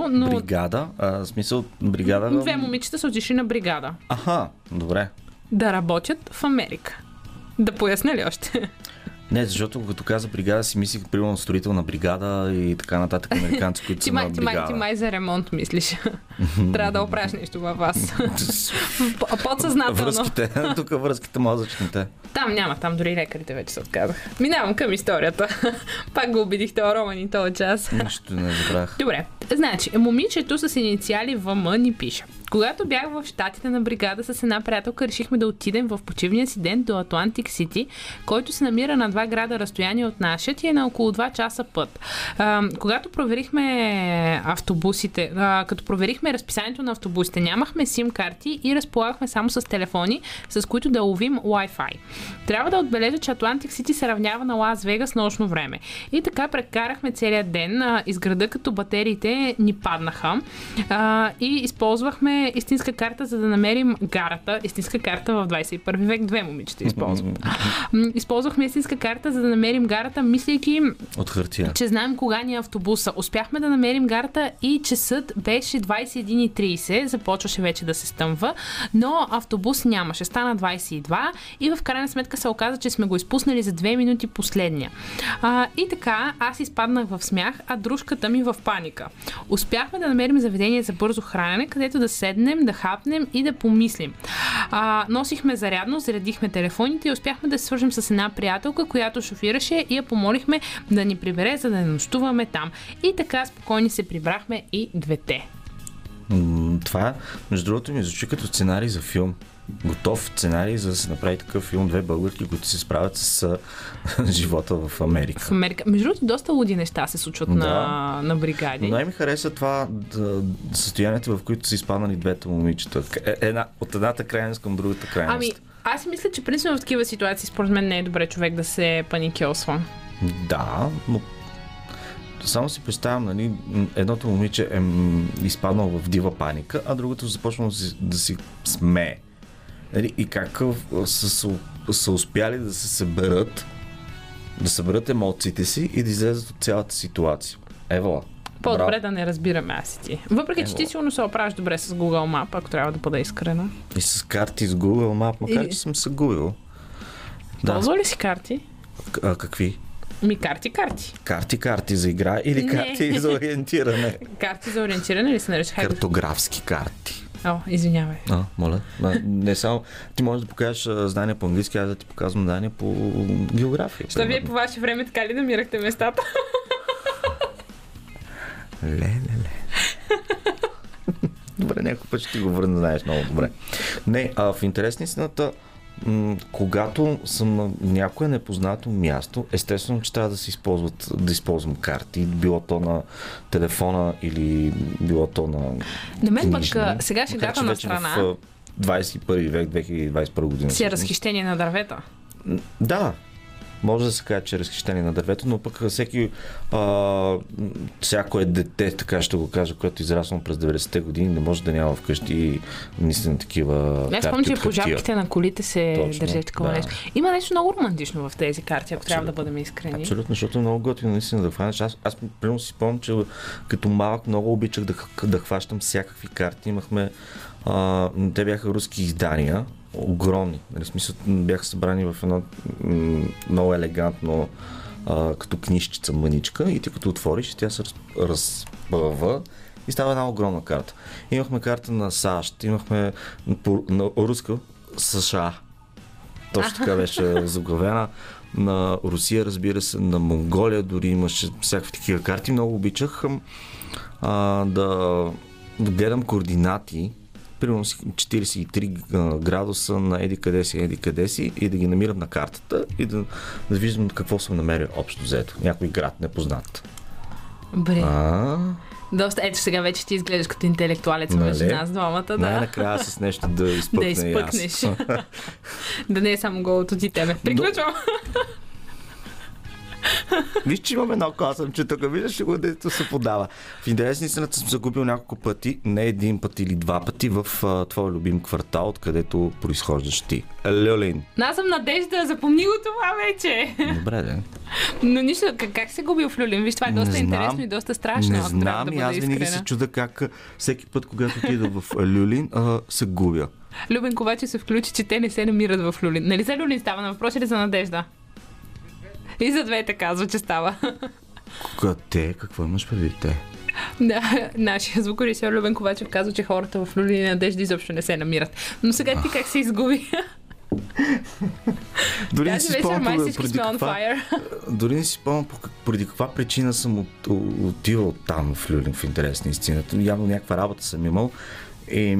но Бригада, а, в смисъл бригада. две момичета са отишли на бригада Аха, добре. да работят в Америка. Да поясня ли още? Не, защото като каза бригада си мислих примерно строителна бригада и така нататък американци, които са на май, ти, май, бригада. ти май за ремонт мислиш. Трябва да оправиш нещо във вас. Подсъзнателно. Връзките, тук връзките мозъчните. Там няма, там дори лекарите вече се отказаха. Минавам към историята. Пак го убедих този Роман и този час. Нищо не забрах. Добре, значи, момичето с инициали ВМ ни пише. Когато бях в щатите на бригада с една приятелка, решихме да отидем в почивния си ден до Атлантик Сити, който се намира на два града разстояние от нашия и е на около 2 часа път. А, когато проверихме автобусите, а, като проверихме разписанието на автобусите, нямахме сим карти и разполагахме само с телефони, с които да ловим Wi-Fi. Трябва да отбележа, че Атлантик Сити се равнява на Лас Вегас нощно време. И така прекарахме целият ден а, из като батериите ни паднаха а, и използвахме истинска карта, за да намерим гарата. Истинска карта в 21 век. Две момичета използват. Използвахме истинска карта, за да намерим гарата, мислейки, От хартия. че знаем кога ни е автобуса. Успяхме да намерим гарата и часът беше 21.30, започваше вече да се стъмва, но автобус нямаше. Стана 22 и в крайна сметка се оказа, че сме го изпуснали за 2 минути последния. А, и така, аз изпаднах в смях, а дружката ми в паника. Успяхме да намерим заведение за бързо хранене, където да седнем седнем, да хапнем и да помислим. А, носихме зарядно, зарядихме телефоните и успяхме да се свържем с една приятелка, която шофираше и я помолихме да ни прибере, за да не нощуваме там. И така спокойни се прибрахме и двете. Това, между другото, ми звучи като сценарий за филм. Готов сценарий за да се направи такъв филм. Две българки, които се справят с живота в Америка. В Америка. Между другото, доста луди неща се случват Да. на, на бригади. Но най-ми хареса това да, състоянието, в които са изпаднали двете момичета. Е- Една, от едната крайност към другата крайност. Ами, аз мисля, че принципно в такива ситуации, според мен не е добре човек да се паникьосва. Да, но само си представям, нали, едното момиче е изпаднало в дива паника, а другото започнало да си, да си смее. Нали, и как са, са, успяли да се съберат, да съберат емоциите си и да излезат от цялата ситуация. Ева. По-добре да не разбираме аз и ти. Въпреки, че ти сигурно се оправиш добре с Google Map, ако трябва да бъда искрена. И с карти с Google Map, макар И- че съм се гугил. Да. Ползва ли си карти? А, какви? Ми карти, карти. Карти, карти за игра или Не. карти за ориентиране? Карти за ориентиране ли се нарича? Картографски карти. О, извинявай. А, моля. Не само. Ти можеш да покажеш знания по английски, аз да ти показвам знания по география. Та вие по ваше време така ли намирахте местата? Ле, ле, ле. добре, някой път ще ти го върна, знаеш много добре. Не, а в интерес на истината, м- когато съм на някое непознато място, естествено, че трябва да се използват, да използвам карти, било то на телефона или било то на На мен пък сега шегата на страна В, а, 21 век, 2021 година. си е разхищение на дървета. Да, може да се каже, че е разхищение на дървето, но пък всеки, а, всяко е дете, така ще го кажа, което е израснало през 90-те години, не може да няма вкъщи наистина такива Аз спомням, че по жабките на колите се Точно, държи такова да. нещо. Има нещо много романтично в тези карти, ако трябва да Абсолютно. бъдем искрени. Абсолютно, защото е много готино наистина да хванеш. Аз, аз примерно си спомням, че като малък много обичах да, да хващам всякакви карти. Имахме, а, те бяха руски издания, огромни. Нали, смисъл, бяха събрани в едно много елегантно а, като книжчица мъничка и ти като отвориш, тя се раз, разпъва и става една огромна карта. Имахме карта на САЩ, имахме по, на руска США. Точно така беше заглавена. На Русия, разбира се, на Монголия дори имаше всякакви такива карти. Много обичах а, да, да гледам координати, примерно си 43 а, градуса на еди къде си, еди къде си и да ги намирам на картата и да, да виждам какво съм намерил общо взето. Някой град непознат. Бре, А, доста. Ето сега вече ти изглеждаш като интелектуалец Нали? между нас двамата, да. най-накрая с нещо да изпъкне Да изпъкнеш. да не е само голото ти теме. Приключвам. Виж, че имаме едно косъмче тук, виждаш ли го, дето се подава. В интерес на истината съм загубил няколко пъти, не един път или два пъти в а, твой любим квартал, откъдето произхождаш ти. Люлин. Аз съм надежда, запомни го това вече. Добре, да. Но нищо, как, как се губил в Люлин? Виж, това е доста Не знам. интересно и доста страшно, Не знам да и аз винаги се чуда как всеки път, когато отида в Люлин, а, се губя. Любен Ковачев се включи, че те не се намират в Люлин. Нали за Люлин става на въпрос или за Надежда? И за двете казва, че става. Къде? Какво имаш предвид те? да, нашия звукорежисьор Любен Ковачев казва, че хората в Люлин и Надежда изобщо не се намират. Но сега ти как се изгуби? Дори не си спомням преди каква. Дори не си спомням поради каква причина съм от, отивал там в Люлин в интерес на истината. Явно някаква работа съм имал. И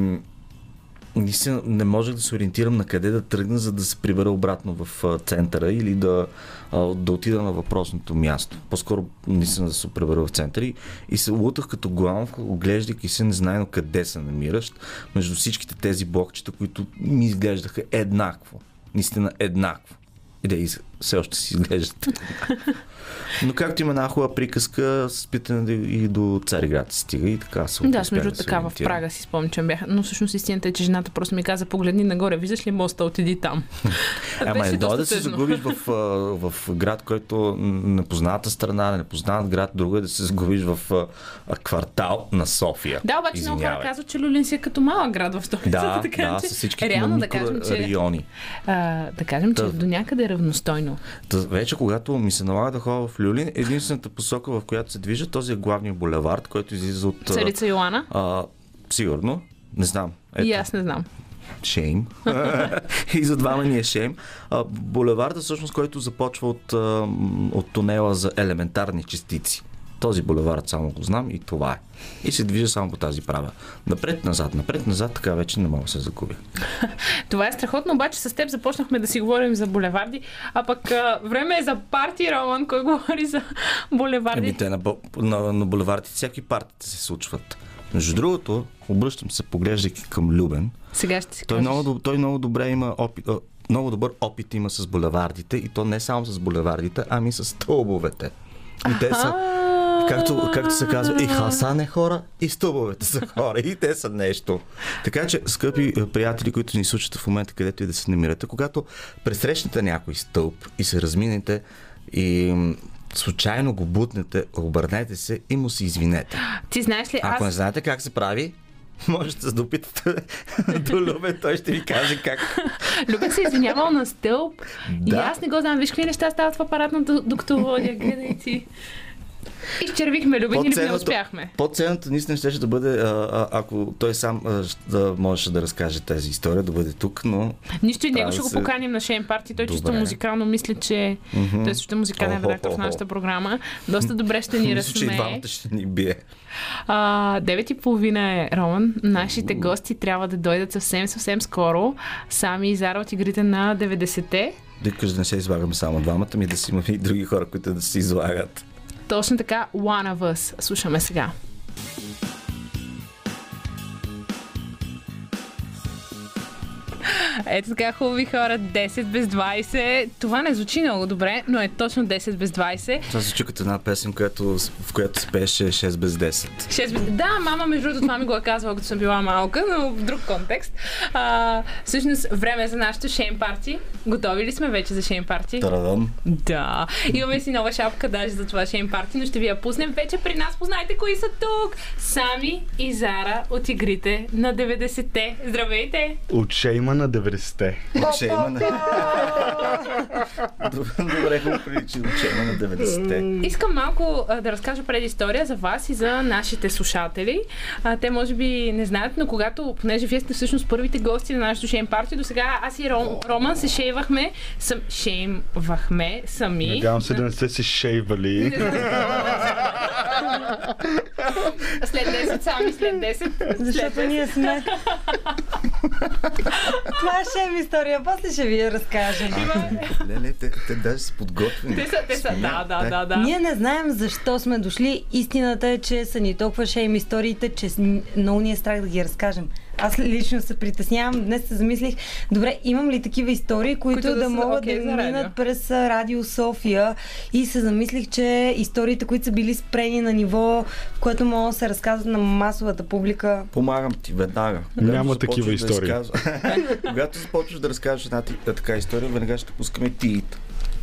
наистина не можех да се ориентирам на къде да тръгна, за да се прибера обратно в центъра или да, да отида на въпросното място. По-скоро наистина да се прибера в центъра и, и се лутах като главно, оглеждайки се незнайно къде се намиращ, между всичките тези блокчета, които ми изглеждаха еднакво. Наистина еднакво. И да, и все още си изглеждат. Но както има една хубава приказка, с питане и до Цариград стига и така се Да, аз между така в. Прага си спомням, че бях. Но всъщност истината е, че жената просто ми каза, погледни нагоре, виждаш ли моста, отиди там. Ама е да се загубиш в, а, в град, който непозната страна, непознат град, друго е да се загубиш в квартал на София. Да, обаче много хора казват, че Люлин си е като малък град в столицата. Да, така, да, че с всички реално да кажем, че, райони. а, да кажем, че Та- до някъде е равностойно. Та, вече когато ми се налага да ходя в Люлин, единствената посока, в която се движа, този е главния булевард, който излиза от... Царица Йоана? А, сигурно. Не знам. И аз не знам. Шейм. и за двама ни е шейм. Булеварда, всъщност, който започва от, от тунела за елементарни частици. Този булевард само го знам и това е. И се движа само по тази права. Напред-назад, напред-назад, така вече не мога да се загубя. Това е страхотно, обаче с теб започнахме да си говорим за булеварди, а пък а, време е за парти, Роман, кой говори за булеварди? Еми, те на, на, на булевардите всяки партите се случват. Между другото, обръщам се, поглеждайки към Любен. Сега ще си Той кажеш. много, той много добре има опит, много добър опит има с булевардите и то не само с булевардите, ами с стълбовете. И те са, както, както се казва, и Хасан е хора, и стълбовете са хора, и те са нещо. Така че, скъпи е, приятели, които ни слушате в момента, където и да се намирате, когато пресрещнете някой стълб и се разминете и случайно го бутнете, обърнете се и му се извинете. Ти знаеш ли, Ако не аз... знаете как се прави, можете да допитате до Любен, той ще ви каже как. Любен се е извинявал на стълб и Да. аз не го знам. Виж какви неща стават в апаратното, докато водя. Гледай ти. Изчервихме Любен или не успяхме. По-ценното наистина ще да бъде, а, а, ако той сам а, да можеше да разкаже тази история, да бъде тук, но Нищо и него ще го се. поканим на Шейн Парти. Той чисто музикално мисля, че той също е музикален редактор в нашата програма. Доста добре ще ни мисля, че и разсмее. двамата ще ни бие. А, 9.30 е, Роман. Нашите гости трябва да дойдат съвсем, съвсем скоро. Сами и Зара от игрите на 90-те. Викаш да не се излагаме само двамата, ми да си имаме и други хора, които да се излагат. Точно така, One of Us. Слушаме сега. Ето така, хубави хора, 10 без 20. Това не звучи много добре, но е точно 10 без 20. Това се чукат една песен, която, в която спеше 6 без 10. 6 без... Да, мама, между другото, това ми го е казвала, като съм била малка, но в друг контекст. А, всъщност, време е за нашето шейн парти. Готови ли сме вече за шейн парти? Тарадан. Да. Имаме си нова шапка даже за това шейн парти, но ще ви я пуснем вече при нас. Познайте кои са тук. Сами и Зара от игрите на 90-те. Здравейте! От шейма на 90-те. Ще има на... Добре го приличи, че има на 90-те. Искам малко а, да разкажа преди история за вас и за нашите слушатели. А, те може би не знаят, но когато, понеже вие сте всъщност първите гости на нашото шейм парти, до сега аз и Ром, Роман се шейвахме, съм, шеймвахме сами. Надявам се да не сте се шейвали. След 10 сами, след 10. След Защото ние сме. Това е шем история, после ще ви я разкажем. Леле, те, те даже са подготвени. Те са, те са, да, да, да, да. Ние не знаем защо сме дошли. Истината е, че са ни толкова шейм историите, че много ни е страх да ги разкажем. Аз лично се притеснявам. Днес се замислих, добре, имам ли такива истории, които, Които да да, са могат окей да минат през Радио София и се замислих, че историите, които са били спрени на ниво, в което могат да се разказват на масовата публика, Помагам ти веднага. Няма такива истории. Да разказва- Когато започваш да разкажеш една така история, веднага ще пускаме ти.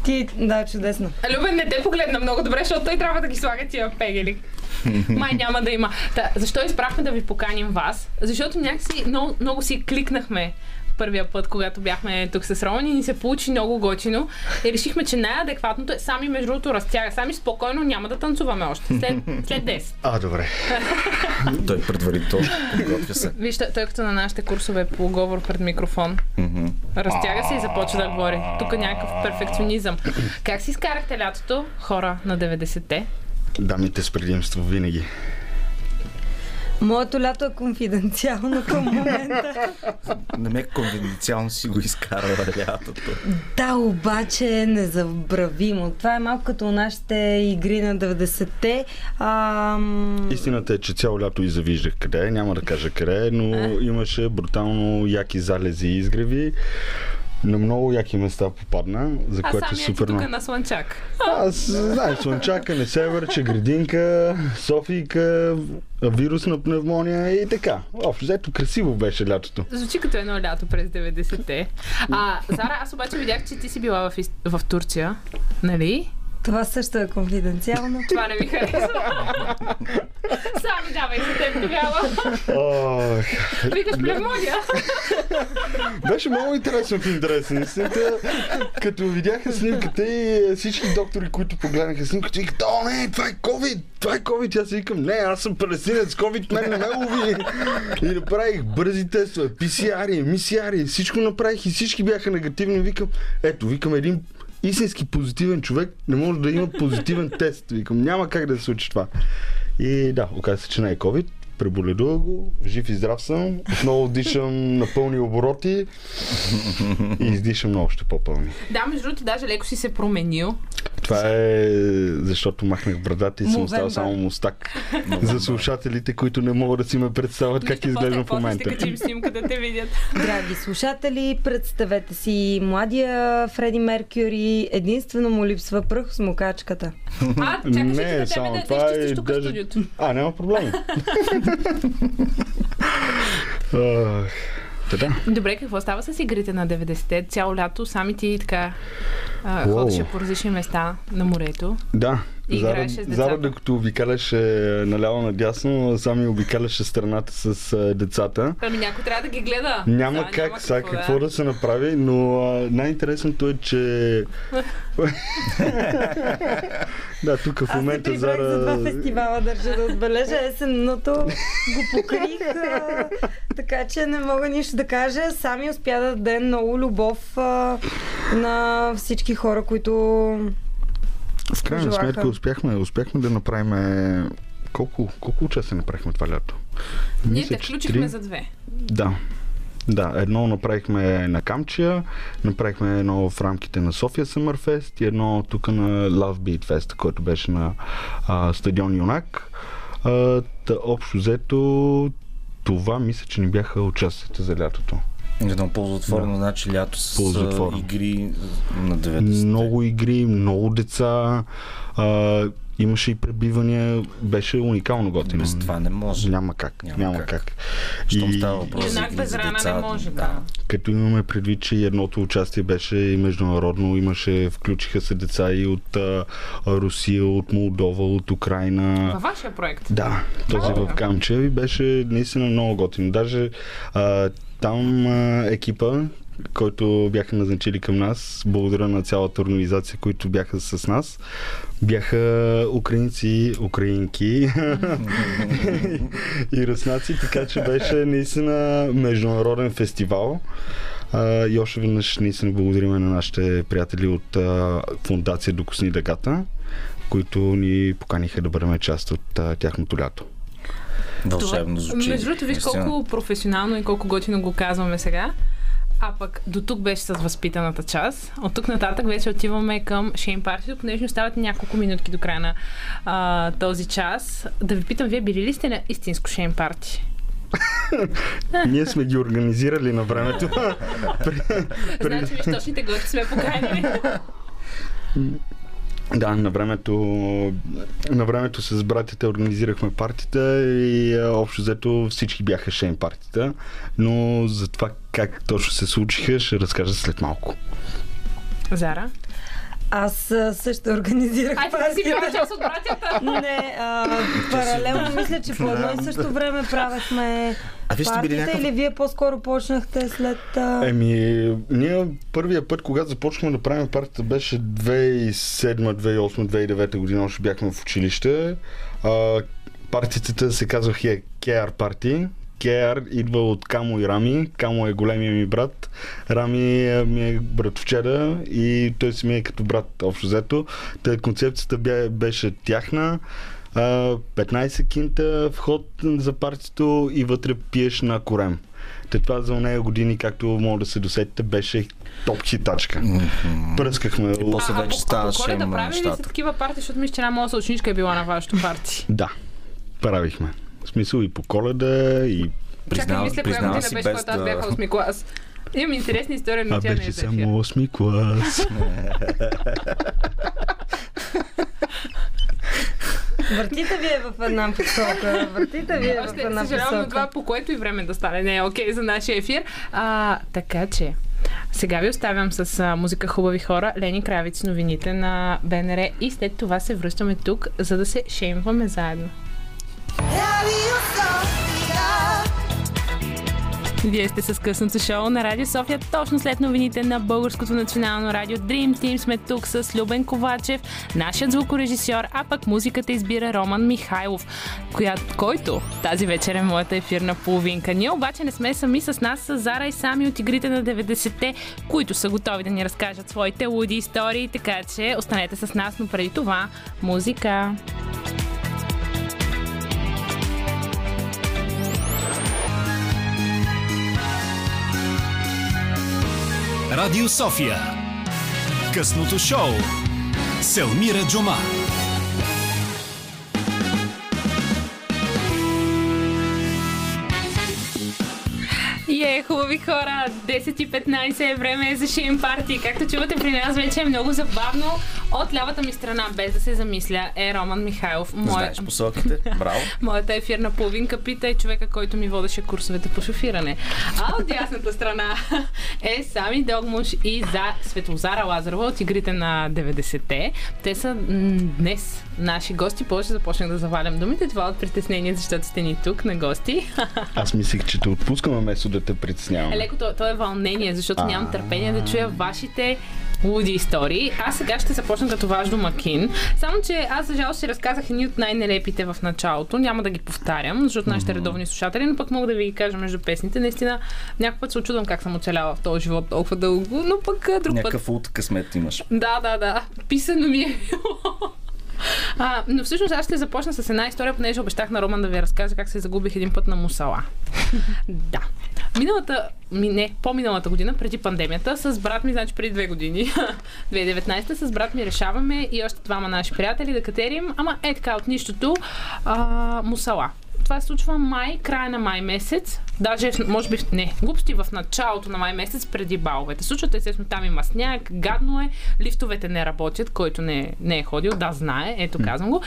Ти, да, чудесно. Любен не те погледна много добре, защото той трябва да ги слага тия пегели. Май няма да има. Та, защо избрахме да ви поканим вас? Защото някакси много, много си кликнахме първия път, когато бяхме тук с Роман и ни се получи много готино. И решихме, че най-адекватното е сами между другото разтяга. Сами спокойно няма да танцуваме още. След, след 10. А, добре. Той предварително подготвя се. Вижте, той като на нашите курсове по говор пред микрофон. Разтяга се и започва да говори. Тук е някакъв перфекционизъм. Как си изкарахте лятото, хора на 90-те? Дамите с предимство винаги. Моето лято е конфиденциално към момента. Не ме конвенциално си го изкарва лятото. Да, обаче е незабравимо. Това е малко като нашите игри на 90-те. Ам... Истината е, че цяло лято и завиждах къде. Няма да кажа къде но имаше брутално яки залези и изгреви. На много яки места попадна, за А което е ти супер тук много. на Слънчак. Аз знаеш, Слънчака, не Северче, Градинка, Софийка, вирусна пневмония и така. Общо взето красиво беше лятото. Звучи като едно лято през 90-те. А, Зара, аз обаче видях, че ти си била в, в Турция, нали? Това също е конфиденциално. Това не ми харесва. Сами давай за теб тогава. Викаш плевмония. Беше много интересно в интерес. на истината. Като видяха снимката и всички доктори, които погледнаха снимката, викат, о, не, това е COVID, това е COVID. Аз си викам, не, аз съм палестинец, COVID мен не ме лови. И направих бързи тестове, PCR, MCR, всичко направих и всички бяха негативни. Викам, ето, викам един истински позитивен човек не може да има позитивен тест. Викам, няма как да се случи това. И да, оказа се, че не е COVID. Преболедува го, жив и здрав съм, отново дишам на пълни обороти и издишам на още по-пълни. Да, между другото, даже леко си се променил. Това е защото махнах брадата и съм остал само мустак. За слушателите, които не могат да си ме представят как изглеждам в момента. Ще качим снимка да те видят. Драги слушатели, представете си младия Фреди Меркюри. Единствено му липсва пръх в смокачката. А, чакаш Не, тебе само да това изчистиш е тук даже- студиото? А, няма проблем. Да. Добре, какво става с игрите на 90-те? Цяло лято сами ти така а, ходеше по различни места на морето. Да, И Зара, играеше с децата. Зара докато обикаляше наляво надясно, сами обикаляше страната с а, децата. Ами някой трябва да ги гледа. Няма Сега как, сега какво да. да се направи, но а, най-интересното е, че... да, тук в Аз момента прибрах за два Зара... фестивала, държа да отбележа. Есенното го покрих, а, така че не мога нищо да кажа. Сами успя да даде много любов а, на всички хора, които В крайна сметка успяхме, успяхме да направим... Колко, колко участия направихме това лято? Ние те включихме за две. Да. Да, едно направихме на Камчия, направихме едно в рамките на София Съмърфест и едно тук на Love Beat Fest, който беше на а, стадион Юнак. А, та, общо взето това мисля, че ни бяха участията за лятото. Едно ползотворно, значи лято с Ползотворно. игри на 90-те. Много игри, много деца, а, имаше и пребивания, беше уникално готино. Без това не може. Няма как, няма, Няма как. как. Щом И- става въпрос за Юнак без рана деца, не може, да. Като имаме предвид, че едното участие беше и международно, имаше, включиха се деца и от а, Русия, от Молдова, от Украина. Във вашия проект. Да, този в Камчеви беше наистина много готин. Даже а, там а, екипа, който бяха назначили към нас, благодаря на цялата организация, които бяха с нас, бяха украинци, украинки и руснаци, така че беше наистина международен фестивал. А, и още веднъж наистина благодарим на нашите приятели от а, фундация Докосни дъгата, които ни поканиха да бъдем част от а, тяхното лято. Вълшебно звучи. Между другото, виж колко професионално и колко готино го казваме сега. А пък до тук беше с възпитаната част. От тук нататък вече отиваме към Шейн партито, понеже остават няколко минутки до края на а, този час. Да ви питам, вие били ли сте на истинско Шейн парти? Ние сме ги организирали на времето. Значи, виж, точните гости сме поканили. Да, на времето, на времето с братята организирахме партията и а, общо взето всички бяха шейн партита, но за това как точно се случиха ще разкажа след малко. Зара? Аз също организирах Ай, ти не си била партията. част от братята! Не, а, паралелно мисля, че по едно и също време правехме А вие сте били партията някакъв... или вие по-скоро почнахте след... А... Еми, ние първия път, когато започнахме да правим партията, беше 2007, 2008, 2009 година, още бяхме в училище. А, партията се казваха KR Party. KR идва от Камо и Рами. Камо е големия ми брат. Рами е, ми е братовчеда и той си ми е като брат общо взето. Та концепцията бе, беше тяхна. А, 15 кинта вход за партито и вътре пиеш на корем. Те това за нея години, както мога да се досетите, беше топ хитачка. Пръскахме. И после вече а, стана по коледа шем прави ли са такива парти, защото мисля, че една моя съученичка е била на вашето парти. Да, правихме. В смисъл и по коледа, и Чакай, Признава, мисля, коя признава година си беше, без когато аз бях да... 8 клас. Имам интересна история, но а тя не е беше за ефир. само 8 клас. Въртите вие в една посока. Въртите вие в Още една съжалявам на това, посока. по което и време да стане. Не е окей за нашия ефир. А, така че, Сега ви оставям с а, музика Хубави хора, Лени Кравиц, новините на БНР и след това се връщаме тук, за да се шеймваме заедно. Вие сте с късното шоу на Радио София, точно след новините на Българското национално радио Dream Team сме тук с Любен Ковачев, нашият звукорежисьор, а пък музиката избира Роман Михайлов, коя, който тази вечер е моята ефирна половинка. Ние обаче не сме сами с нас с Зара и сами от игрите на 90-те, които са готови да ни разкажат своите луди истории, така че останете с нас, но преди това музика. Радио София. Късното шоу. Селмира Джума. Е, хубави хора, 10 и 15 е време за шейм парти. Както чувате при нас вече е много забавно. От лявата ми страна, без да се замисля, е Роман Михайлов. Мой... Знаеш посоките. Браво. Моята ефирна половинка пита е човека, който ми водеше курсовете по шофиране. А от дясната страна е Сами Догмуш и за Светлозара Лазарова от игрите на 90-те. Те са м- днес наши гости. После започнах да завалям думите. Това е от притеснение, защото сте ни тук на гости. Аз мислих, че те отпускам вместо да те притеснявам. Е, леко, то, то е вълнение, защото нямам търпение да чуя вашите луди истории. Аз сега ще започна като ваш домакин. Само, че аз за жалост ще разказах едни от най-нелепите в началото. Няма да ги повтарям, защото нашите редовни слушатели, но пък мога да ви ги кажа между песните. Наистина, някой път се очудвам как съм оцеляла в този живот толкова дълго, но пък друг път Някакъв улт късмет имаш. да, да, да. Писано ми е. А, но всъщност аз ще започна с една история, понеже обещах на Роман да ви разкажа как се загубих един път на Мусала. да. Миналата, ми, не, по-миналата година, преди пандемията, с брат ми, значи преди две години, 2019, с брат ми решаваме и още двама наши приятели да катерим, ама е така от нищото, а, Мусала. Това се случва май, края на май месец. Даже, може би, не, глупости в началото на май месец преди баловете. Случват, естествено, там има сняг, гадно е, лифтовете не работят, който не, не е ходил, да знае, ето казвам го.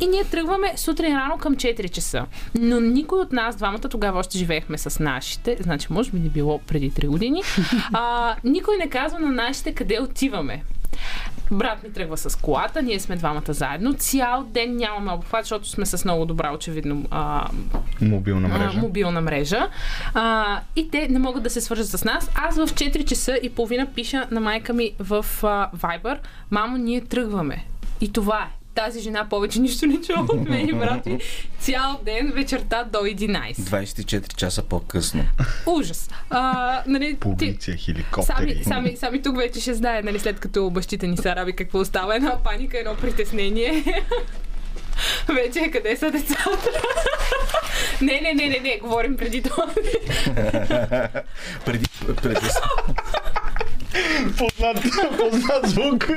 И ние тръгваме сутрин рано към 4 часа. Но никой от нас, двамата, тогава още живеехме с нашите, значи може би не било преди 3 години, а, никой не казва на нашите къде отиваме. Брат ми тръгва с колата, ние сме двамата заедно. Цял ден нямаме обхват, защото сме с много добра, очевидно, а, Мобилна мрежа. а, мобилна мрежа. А, и те не могат да се свържат с нас. Аз в 4 часа и половина пиша на майка ми в а, Viber, мамо, ние тръгваме. И това е. Тази жена повече нищо не чува от мен и брат ми цял ден вечерта до 11. 24 часа по-късно. Ужас. А, нали, Полиция, хеликоптери. Сами, сами, сами тук вече ще знае, нали, след като бащите ни са араби, какво остава. Една паника, едно притеснение. Вече е къде са децата? не, не, не, не, не, говорим преди това. Преди, преди Познат, познат звук.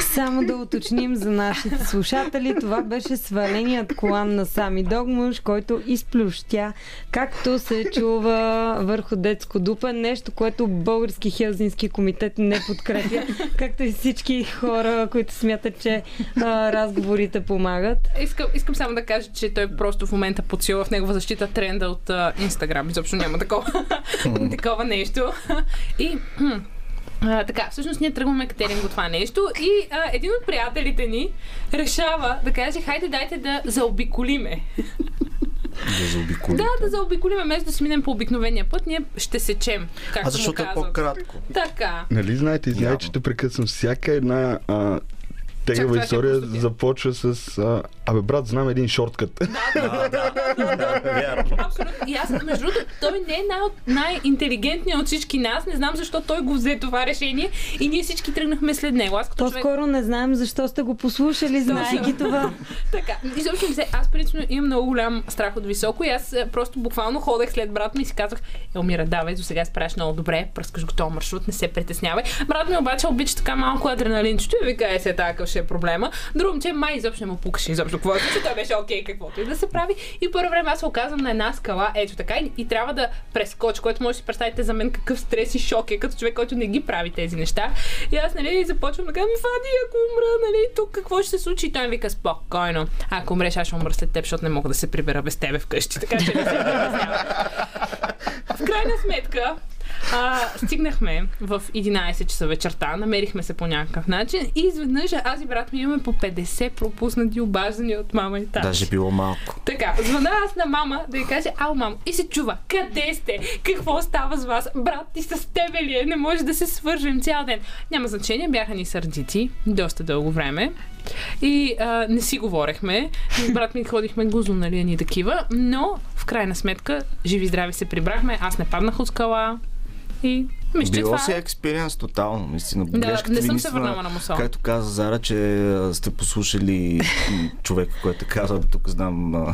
Само да уточним за нашите слушатели, това беше сваленият колан на Сами Догмуш, който изплющя, както се чува върху детско дупе, нещо, което Български хелзински комитет не подкрепя, както и всички хора, които смятат, че а, разговорите помагат. Искам, искам само да кажа, че той просто в момента подсила в негова защита тренда от Инстаграм. Изобщо няма такова, такова нещо. И а, така, всъщност ние тръгваме катеринг от това нещо и а, един от приятелите ни решава да каже, хайде дайте да заобиколиме. да заобиколи. Да, да заобиколиме, вместо да си минем по обикновения път, ние ще сечем, както А защото е по-кратко. Така. Нали знаете, Явно. че те прекъсвам. Всяка една а, тегава история започва с а, Абе, брат, знам един шорткът. Вярно. Абсолютно. И аз, между другото, той не е най- най-интелигентният от всички нас. Не знам защо той го взе това решение и ние всички тръгнахме след него. Аз като човек... По-скоро не знаем защо сте го послушали, знаейки това. Така, изобщо не се. Аз принципно имам много голям страх от високо и аз е, просто буквално ходех след брат ми и си казах, Елмира, давай, до сега справиш много добре, пръскаш го този маршрут, не се притеснявай. Брат ми обаче обича така малко адреналинчето и вика, е се така ще е проблема. Друго, че май изобщо не му пукаше изобщо какво е, че той беше окей, каквото и да се прави. И първо време аз се оказвам на една скала, ето така, и, и трябва да прескоча, което може да си представите за мен какъв стрес и шок е, като човек, който не ги прави тези неща. И аз, нали, започвам да кажа, ми Фади, ако умра, нали, тук какво ще се случи? И той ми вика, спокойно. Ако умреш, аз ще умра след теб, защото не мога да се прибера без тебе вкъщи. Така че не се в крайна сметка, а, стигнахме в 11 часа вечерта, намерихме се по някакъв начин и изведнъж аз и брат ми имаме по 50 пропуснати обаждания от мама и тати. Даже било малко. Така, звъна аз на мама да й каже, ау, мамо, и се чува, къде сте? Какво става с вас? Брат ти с тебе ли е? Не може да се свържем цял ден. Няма значение, бяха ни сърдити доста дълго време. И а, не си говорехме. С брат ми ходихме гузо, нали, ни такива. Но, в крайна сметка, живи и здрави се прибрахме. Аз не паднах от скала. И мисля, Било това си е. експириенс тотално, наистина. Да, Грешката не съм се върнала на мусал. Както каза Зара, че сте послушали човека, който е казал, тук знам...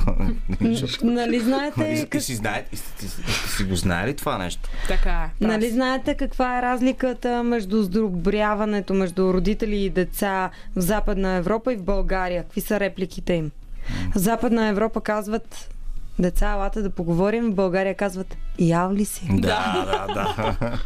Нали знаете, И, и, си знае, и, сте- и, сте си го знаели това нещо. Така е. Нали знаете каква е разликата между сдобряването между родители и деца в Западна Европа и в България? Какви са репликите им? В Западна Европа казват деца, елате да поговорим, в България казват яв ли си? Да, да, да.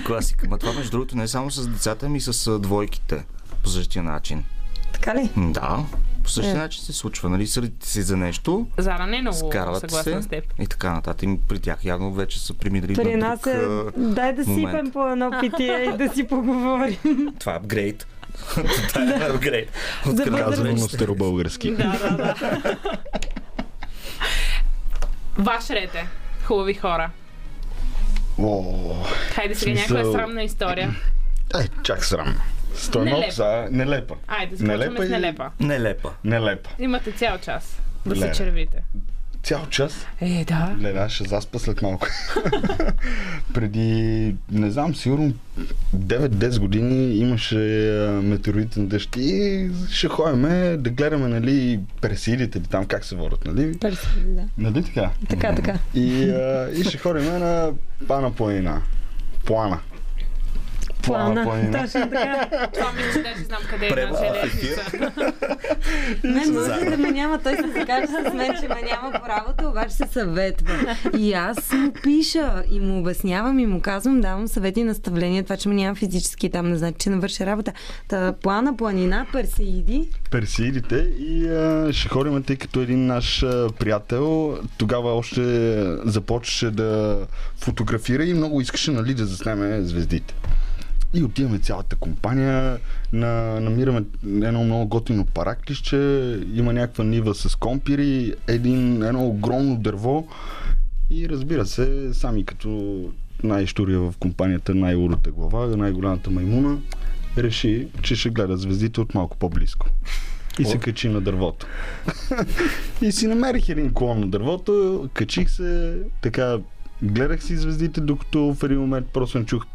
Класика. Ма това, между другото, не е само с децата ми, и с двойките. По същия начин. Така ли? Да. По същия Е. начин се случва. Нали, сърдите си за нещо, Зара не е много скарват съгласна се с теб. и така нататък. При тях явно вече са примирили При на нас друг, е дай да момент. сипем по едно питие и да си поговорим. Това е апгрейд. Това е апгрейд. От За кръга възраст. Казвам на старобългарски. Да, да, да. Ваш ред е. Хубави хора. О, Хайде сега Смисъл- някоя срамна история. Ай, чак срам. Стой Нелепа. Айде, започваме Нелепа с и- нелепа. Нелепа. Нелепа. Имате цял час да се червите. Цял час. Е, да. Леле, аз ще заспа след малко. Преди, не знам, сигурно 9-10 години имаше метеоритен дъжд и ще ходиме да гледаме, нали, персидите или там как се водят, нали? да. Нали така? Така, така. И, а, и ще ходим на Пана планина. Плана. Плана планина. Точно така. Това мисля, че даже знам къде е в железница. Мен може да ме няма, той се закаже с мен, че ме няма по работа, обаче се съветва. И аз му пиша и му обяснявам и му казвам, давам съвети и наставления, това, че ме няма физически там, не значи, че не върша работа. Та плана, планина, персеиди. Персидите и а, ще ходим, тъй като един наш а, приятел тогава още започваше да фотографира и много искаше нали, да заснеме звездите. И отиваме цялата компания, на, намираме едно много готино параклище, има някаква нива с компири, един, едно огромно дърво и разбира се, сами като най-штурия в компанията, най-урата глава, най-голямата маймуна, реши, че ще гледа звездите от малко по-близко. И се качи на дървото. и си намерих един клон на дървото, качих се, така, гледах си звездите, докато в един момент просто не чух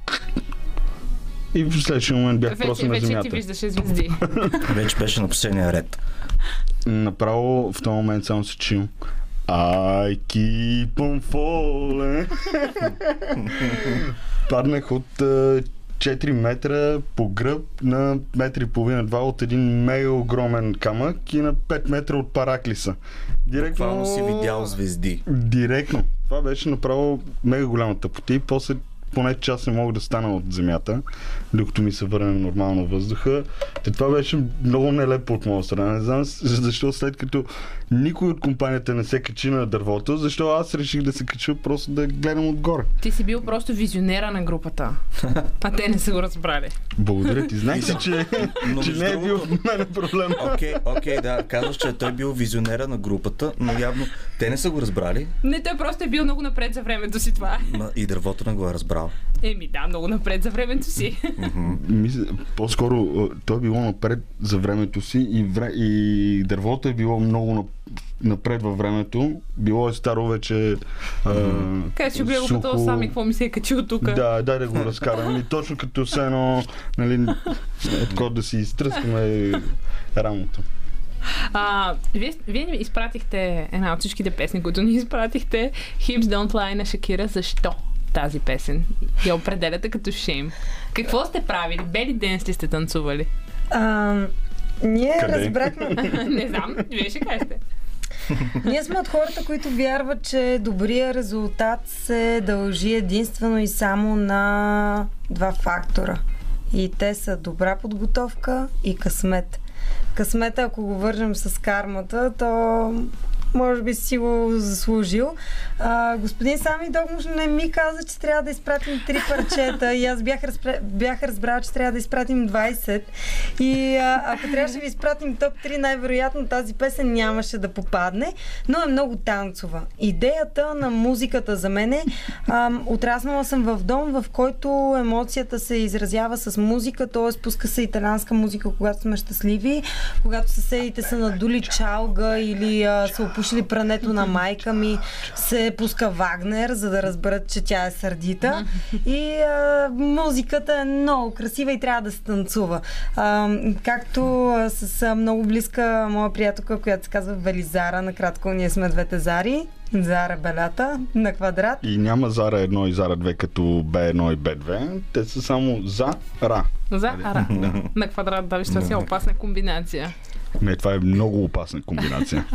и в следващия момент бях просто Вече, на вече ти земята. виждаше звезди. Вече беше на последния ред. Направо в този момент само се чим. I keep on falling. Паднах от а, 4 метра по гръб на метри и половина, два от един мега огромен камък и на 5 метра от параклиса. Директно... Буквално си видял звезди. Директно. Това беше направо мега голяма тъпота и после поне час не мога да стана от земята, докато ми се върне нормално въздуха. Те това беше много нелепо от моя страна. Не знам защо след като никой от компанията не се качи на дървото, защо аз реших да се кача просто да гледам отгоре. Ти си бил просто визионера на групата. А те не са го разбрали. Благодаря ти. Знаех си, че, Но че не е бил в мен проблем. Окей, окей, да. Казваш, че той бил визионера на групата, но явно те не са го разбрали. Не, той просто е бил много напред за времето си това. Ма и дървото не го е разбрал. Еми да, много напред за времето си. Мисля, по-скоро а, то е било напред за времето си и, вре, и дървото е било много на, напред във времето. Било е старо вече. А, Къде ще го сухо. пътувал сам и какво ми се е качил тук. Да, дай да го разкарам. И точно като все едно, нали, откъде да си изтръскаме рамото. А, вие, вие ни изпратихте една от всичките песни, които ни изпратихте. Hips Don't Lie на Шакира. Защо тази песен? Я определяте като шейм. Какво сте правили? Бели денс ли сте танцували? А, ние Къде? разбрахме. Не знам, вие ще кажете. Ние сме от хората, които вярват, че добрия резултат се дължи единствено и само на два фактора. И те са добра подготовка и късмет. Късмета, ако го вържем с кармата, то може би си го заслужил. А, господин Сами Догмуш не ми каза, че трябва да изпратим три парчета и аз бях, разпре... бях разбрала, че трябва да изпратим 20. И а, ако трябваше да ви изпратим топ 3, най-вероятно тази песен нямаше да попадне, но е много танцова. Идеята на музиката за мен е, ам, отраснала съм в дом, в който емоцията се изразява с музика, т.е. пуска се италянска музика, когато сме щастливи, когато съседите са надули чалга или а, са опушили прането на майка ми, се пуска Вагнер, за да разберат, че тя е сърдита. И а, музиката е много красива и трябва да се танцува. А, както а, с а, много близка моя приятелка, която се казва Велизара, накратко ние сме двете Зари, Зара Белята на квадрат. И няма Зара 1 и Зара 2 като B1 и B2. Те са само за Ра. За ара. На квадрат, да, виж, това си е опасна комбинация. Не, това е много опасна комбинация.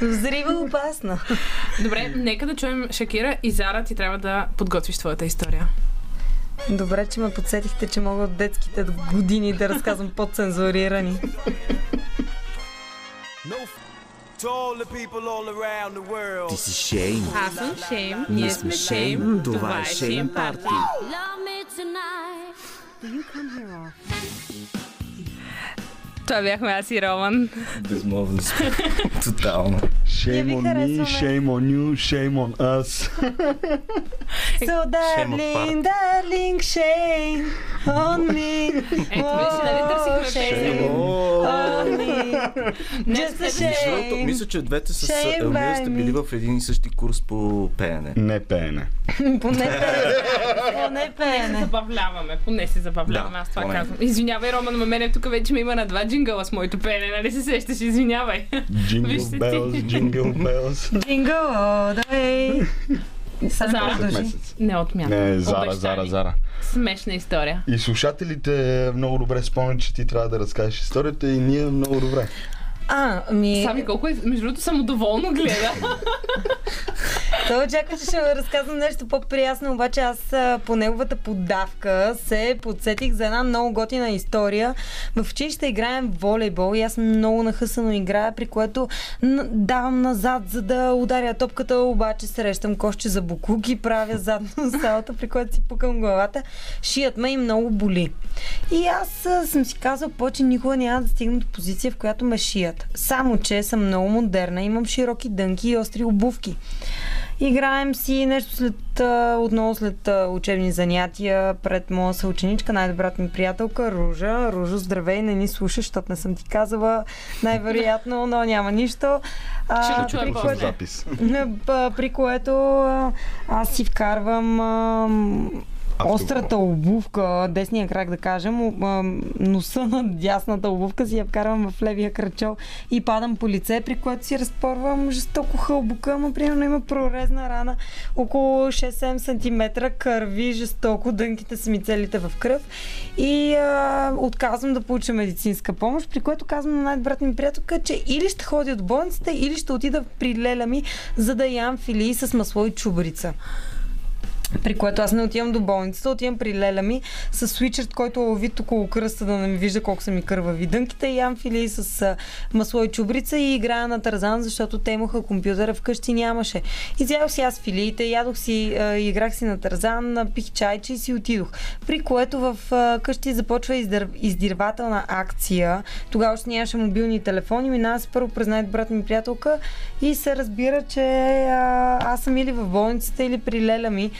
Взрива опасна. Добре, нека да чуем Шакира и Зара, ти трябва да подготвиш твоята история. Добре, че ме подсетихте, че мога от детските години да разказвам world. Ти си Шейн. Аз съм Шейм, ние сме Шейм, това е Шейм Парти. Love me tonight. Това бяхме аз и Роман. Безмолвност. Тотално. Shame on me, shame on you, shame on us. So darling, darling, shame on me. Ето, виж, нали търсихме shame on me. Just a Защото shame. мисля, че двете с Елмира сте били в един и същи курс по пеене. Не пеене. Поне пеене. Поне пеене. Забавляваме, поне се забавляваме, Да, аз това поне. казвам. Извинявай, Роман, ма мене тук вече ме има на два джингъла с моето пеене, нали се сещаш? Извинявай. Bells. Jingle all the way. Само Зара. Не отмяна. Не, Зара, Обещани. Зара, Зара. Смешна история. И слушателите много добре спомнят, че ти трябва да разкажеш историята и ние много добре. А, ми... Сами колко е, между другото, самодоволно гледа. Той очаква, че ще разказвам нещо по-приясно, обаче аз по неговата поддавка се подсетих за една много готина история. В училище играем волейбол и аз много нахъсано играя, при което давам назад, за да ударя топката, обаче срещам кошче за буклук и правя задно салата, при което си пукам главата. Шият ме и много боли. И аз съм си казал, повече никога няма да стигна до позиция, в която ме шият. Само, че съм много модерна, имам широки дънки и остри обувки. Играем си нещо след, отново след учебни занятия пред моя съученичка, най-добрата ми приятелка Ружа. Ружо, здравей, не ни слушаш, защото не съм ти казала най-вероятно, но няма нищо. А, Ще при, което, Запис. при което аз си вкарвам острата обувка, десния крак да кажем, носа на дясната обувка си я вкарвам в левия кръчол и падам по лице, при което си разпорвам жестоко хълбука, но примерно има прорезна рана около 6-7 см, кърви жестоко, дънките са ми целите в кръв и а, отказвам да получа медицинска помощ, при което казвам на най-добрата ми приятелка, че или ще ходя от болницата, или ще отида при леля ми, за да ям филии с масло и чубрица. При което аз не отивам до болницата, отивам при леля ми с свичърт, който е овит около кръста, да не ми вижда колко са ми кървави дънките и ям филии с масло и чубрица и играя на Тарзан, защото те имаха компютъра вкъщи нямаше. Изядох си аз филиите, ядох си, играх си на Тарзан, пих чайче и си отидох. При което в къщи започва издър... издирвателна акция. Тогава още нямаше мобилни телефони, минава се първо през най-добрата ми приятелка и се разбира, че аз съм или в болницата, или при леля ми.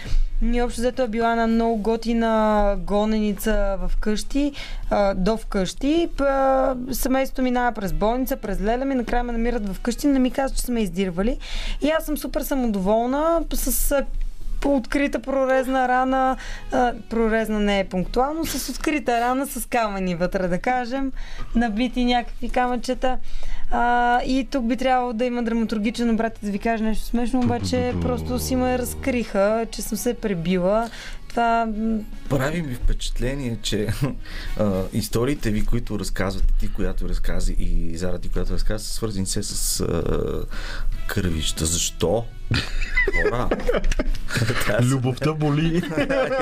Ние общо взето е била една много готина гоненица в къщи, а, до вкъщи. П- семейството минава през болница, през леля ми, накрая ме намират в къщи, не ми казват, че са ме издирвали. И аз съм супер самодоволна с а, открита прорезна рана, а, прорезна не е пунктуално, с открита рана с камъни вътре, да кажем, набити някакви камъчета. А, и тук би трябвало да има драматургичен обрат да ви кажа нещо смешно, обаче просто си ме разкриха, че съм се пребила. Това Прави ми впечатление, че а, историите ви, които разказвате, ти, която разкази и Зара, ти, която разказа, са свързани се с а, кървища. Защо? Хора. Любовта боли.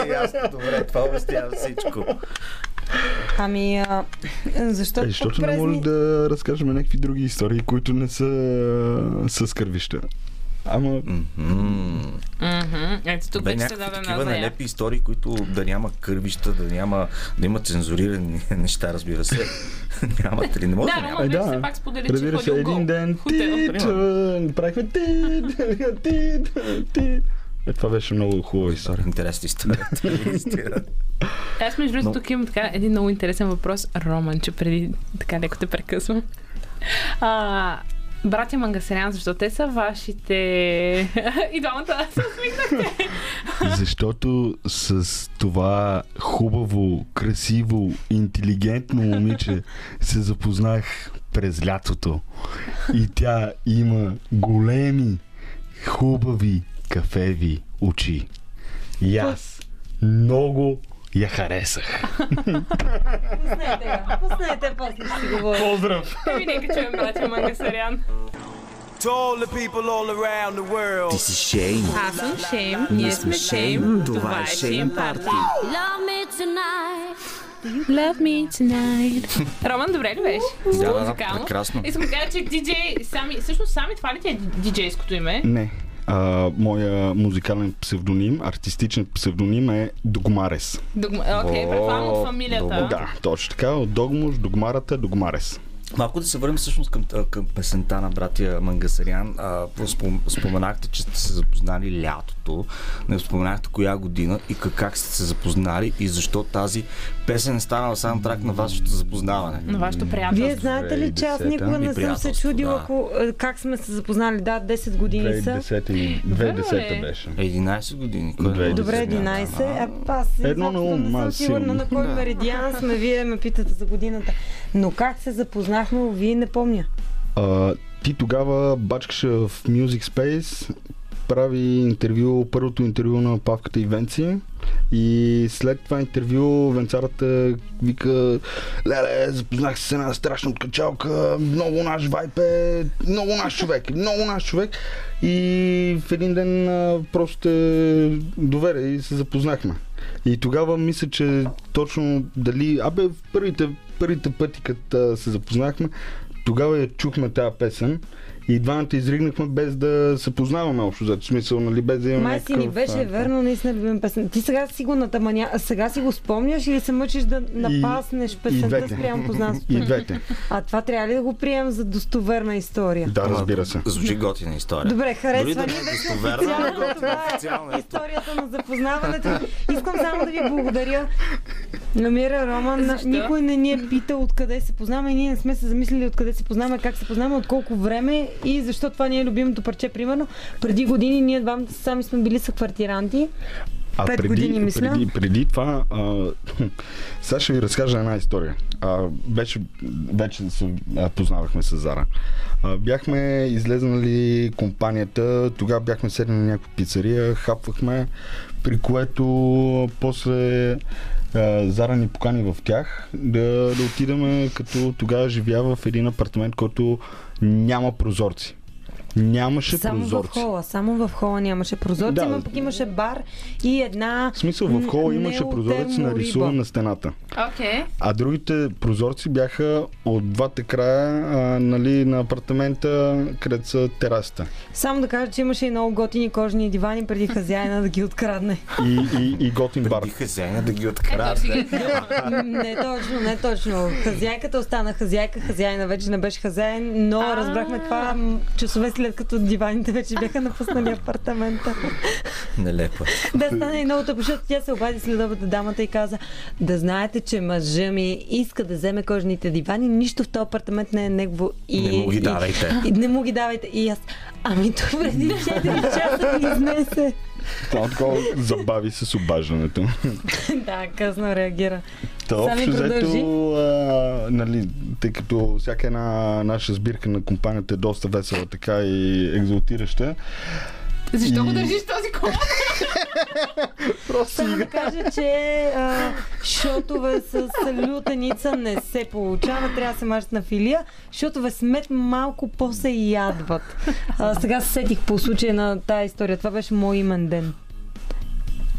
Ясно, добре, това обяснява всичко. Ами, а, защо Е, защото през не може да разкажем някакви други истории, които не са с кървища. Ама, Мгм. Мгм. Ето тук Бе, вече се даде такива нелепи истории, които да няма кървища, да няма, да има цензурирани неща, разбира се. Нямате ли? Не може да, Да, няма. Е, да. все пак сподели, че разбира се, един ден правихме тит. Е, това беше много хубава история. Интересна история. Аз между другото Но- тук имам така един много интересен въпрос, Роман, че преди така леко те прекъсвам. А, братя Мангасерян, защо те са вашите... И двамата се усмихнахте. Защото с това хубаво, красиво, интелигентно момиче се запознах през лятото. И тя има големи, хубави, кафеви очи. И аз много я харесах. Пуснете я, пуснете, после ще си говорим. Поздрав! Еми, нека чуем братя Мангасерян. To all the people all around the world. Ти си Шейн. Аз съм Шейм, ние сме Шейм, това е Шейм Парти. Love me tonight. Love me tonight. Роман, добре ли беше? Да, да, прекрасно. Искам да кажа, че диджей сами, всъщност сами това ли ти е диджейското име? Не. А, моя музикален псевдоним, артистичен псевдоним е Догмарес. Догма- Окей, О, предполагам от фамилията. Да, точно така. От Догмуш, Догмарата, Догмарес. Малко да се върнем всъщност към, към песента на братия Мангасарян. А, спом- споменахте, че сте се запознали лятото. Не споменахте коя година и как, как сте се запознали и защо тази песен е станала сам трак на вашето запознаване. На вашето приятелство. Вие знаете ли, че аз 2010-та? никога не съм се чудила да. ако, как сме се запознали. Да, 10 години са. 2010 и 2010 беше. 11 години. Кой Две- е? Добре, 11. А аз Едно на ум, не съм сигурна на кой Да. меридиан сме. Вие ме питате за годината. Но как се запознахме, вие не помня. А, ти тогава бачкаше в Music Space, прави интервю, първото интервю на Павката и Венци. И след това интервю Венцарата вика Леле, запознах се с една страшна откачалка, много наш вайп е, много наш човек, много наш човек. И в един ден просто те доверя и се запознахме. И тогава мисля, че точно дали... Абе, в първите, първите пъти, като се запознахме, тогава я чухме тази песен и двамата изригнахме без да се познаваме общо, за смисъл, нали, без да имаме Май си ни беше а, верно наистина любим песен. Ти сега си го натаманя... Сега си го спомняш или се мъчиш да напаснеш песента спрямо познанството? И двете. А това трябва ли да го приемем за достоверна история? Да, разбира се. Звучи готина история. Добре, харесва да ни. е достоверна, Официално това е е. историята на запознаването. Искам само да ви благодаря. Намира Роман, Защо? никой не ни е питал откъде се познаваме и ние не сме се замислили откъде се познаваме, как се познаваме, от колко време и защо това ни е любимото парче. Примерно, преди години ние двамата сами сме били съквартиранти. А преди, години, мисля. преди, преди това, а, сега ще ви разкажа една история. А, беше, вече се а, познавахме с Зара. А, бяхме излезнали компанията, тогава бяхме седнали на някаква пицария, хапвахме, при което после Зара ни покани в тях да, да отидем, като тогава живя в един апартамент, който няма прозорци. Нямаше Само в прозорци. хола, само в хола нямаше прозорци, Да. но пък имаше бар и една В смисъл, в хола имаше прозорец нарисуван на стената. Окей. А другите прозорци бяха от двата края а, нали, на апартамента, където са терасата. Само да кажа, че имаше и много готини кожни дивани преди хазяина да ги открадне. И, и, и готин бар. Преди хазяина да ги открадне. сега. не точно, не точно. Хазяйката остана хазяйка, хазяина вече не беше хазяин, но разбрахме това часове след като диваните вече бяха напуснали апартамента. Нелепо. да стане и много тъпо, защото тя се обади след обеда дамата и каза да знаете, че мъжа ми иска да вземе кожните дивани, нищо в този апартамент не е негово. И, Не му ги и- давайте. И, не му ги давайте. И аз, ами то преди 4 часа ми изнесе. Това такова забави с обаждането. да, късно реагира. Та общо взето, а, нали, тъй като всяка една наша сбирка на компанията е доста весела така и екзалтираща, Защо го държиш този колон? Само да кажа, че а, шотове с лютеница не се получава, трябва да се мажат на филия. Шотове с мед малко по-се ядват. А, сега се сетих по случая на тази история. Това беше мой имен ден.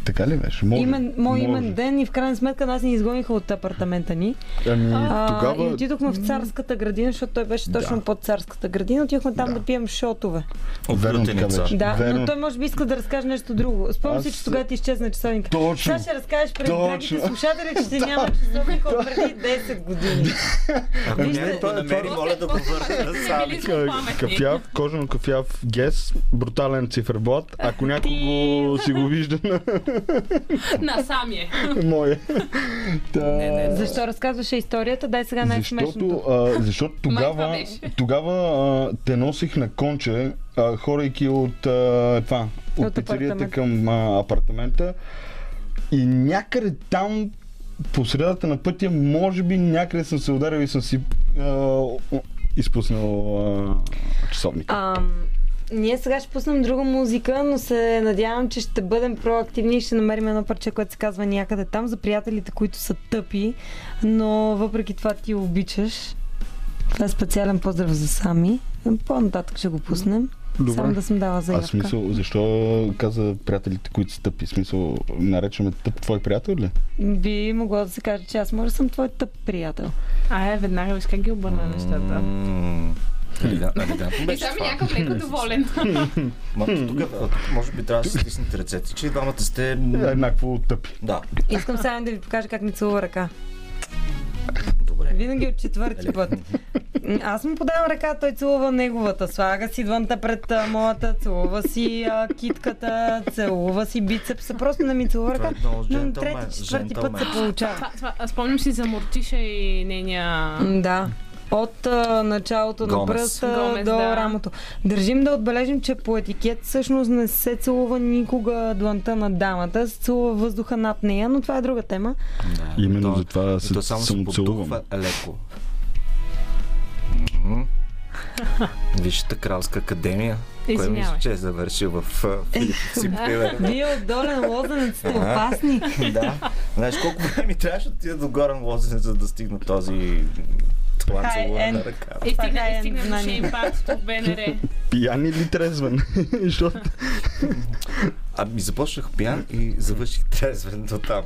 Така ли беше? Може. Имен, мой може. имен ден и в крайна сметка нас ни изгониха от апартамента ни. Ами, А, И тогава... отидохме в царската градина, защото той беше точно Да. под царската градина. Отидохме там Да. да, пием шотове. От Верно така беше. Да, Верно. но той може би иска да разкаже нещо друго. Спомням си, Аз- че тогава ти изчезна часовника. Точно. Сега ще разкажеш пред Точно. драгите слушатели, че ще няма часовник от преди 10 години. Ако Вижте, го това- намери, моля да го върне Ка- злопаметни. Кафяв, кожано кафяв гес, брутален циферблат. Ако някой го си го вижда на Насам е. моя. Та... Не, не, не. Защо разказваше историята? Дай сега най-смешното. Защото, а, защото тогава, тогава а, те носих на конче, а, хорейки от, а, това, от, От апартамента. към а, апартамента. И някъде там, по средата на пътя, може би някъде съм се ударил и съм си а, изпуснал а, часовника. Ам, ние сега ще пуснем друга музика, но се надявам, че ще бъдем проактивни и ще намерим едно парче, което се казва някъде там за приятелите, които са тъпи, но въпреки това ти обичаш. Това е специален поздрав за Сами. По-нататък ще го пуснем. Само да съм дала А заявка. смисъл, защо каза приятелите, които са тъпи? Смисъл, наречаме тъп твой приятел ли? Би могло да се каже, че аз може да съм твой тъп приятел. А, е, веднага виж как ги обърна нещата. М, елега- Елегантно И беше сами това. някакъв леко доволен. Тук, а, може би трябва да си стиснете ръцете, че и двамата сте... м, Еднакво тъпи. Да, Искам сега да ви покажа как ми целува ръка. добре. Винаги от четвърти път. М, Аз му подавам ръка, той целува неговата. Слага си двънта пред а, моята, целува си а, китката, целува си бицепса. Просто не ми целува ръка. е много Но трети, четвърти път се получава. Спомням си за Мортиша и нейния... М, Да. От а, началото на Гомес. пръста Гомес, до да. рамото. Държим да отбележим, че по етикет всъщност не се целува никога дланта на дамата, се целува въздуха над нея, но това е друга тема. Да, Именно то- за това се то само се леко. Висшата кралска академия. Кой мисля, че е завършил в а, Филип Симпилер? Вие от долен лозенец сте опасни. да. Знаеш колко време ми трябваше да отида до Горен Лозенец, за да стигна този end. на ръка. И стигна, е стигна до БНР. Пиян или трезвен? Защото Ами започнах пиян и завърших трезвен до там.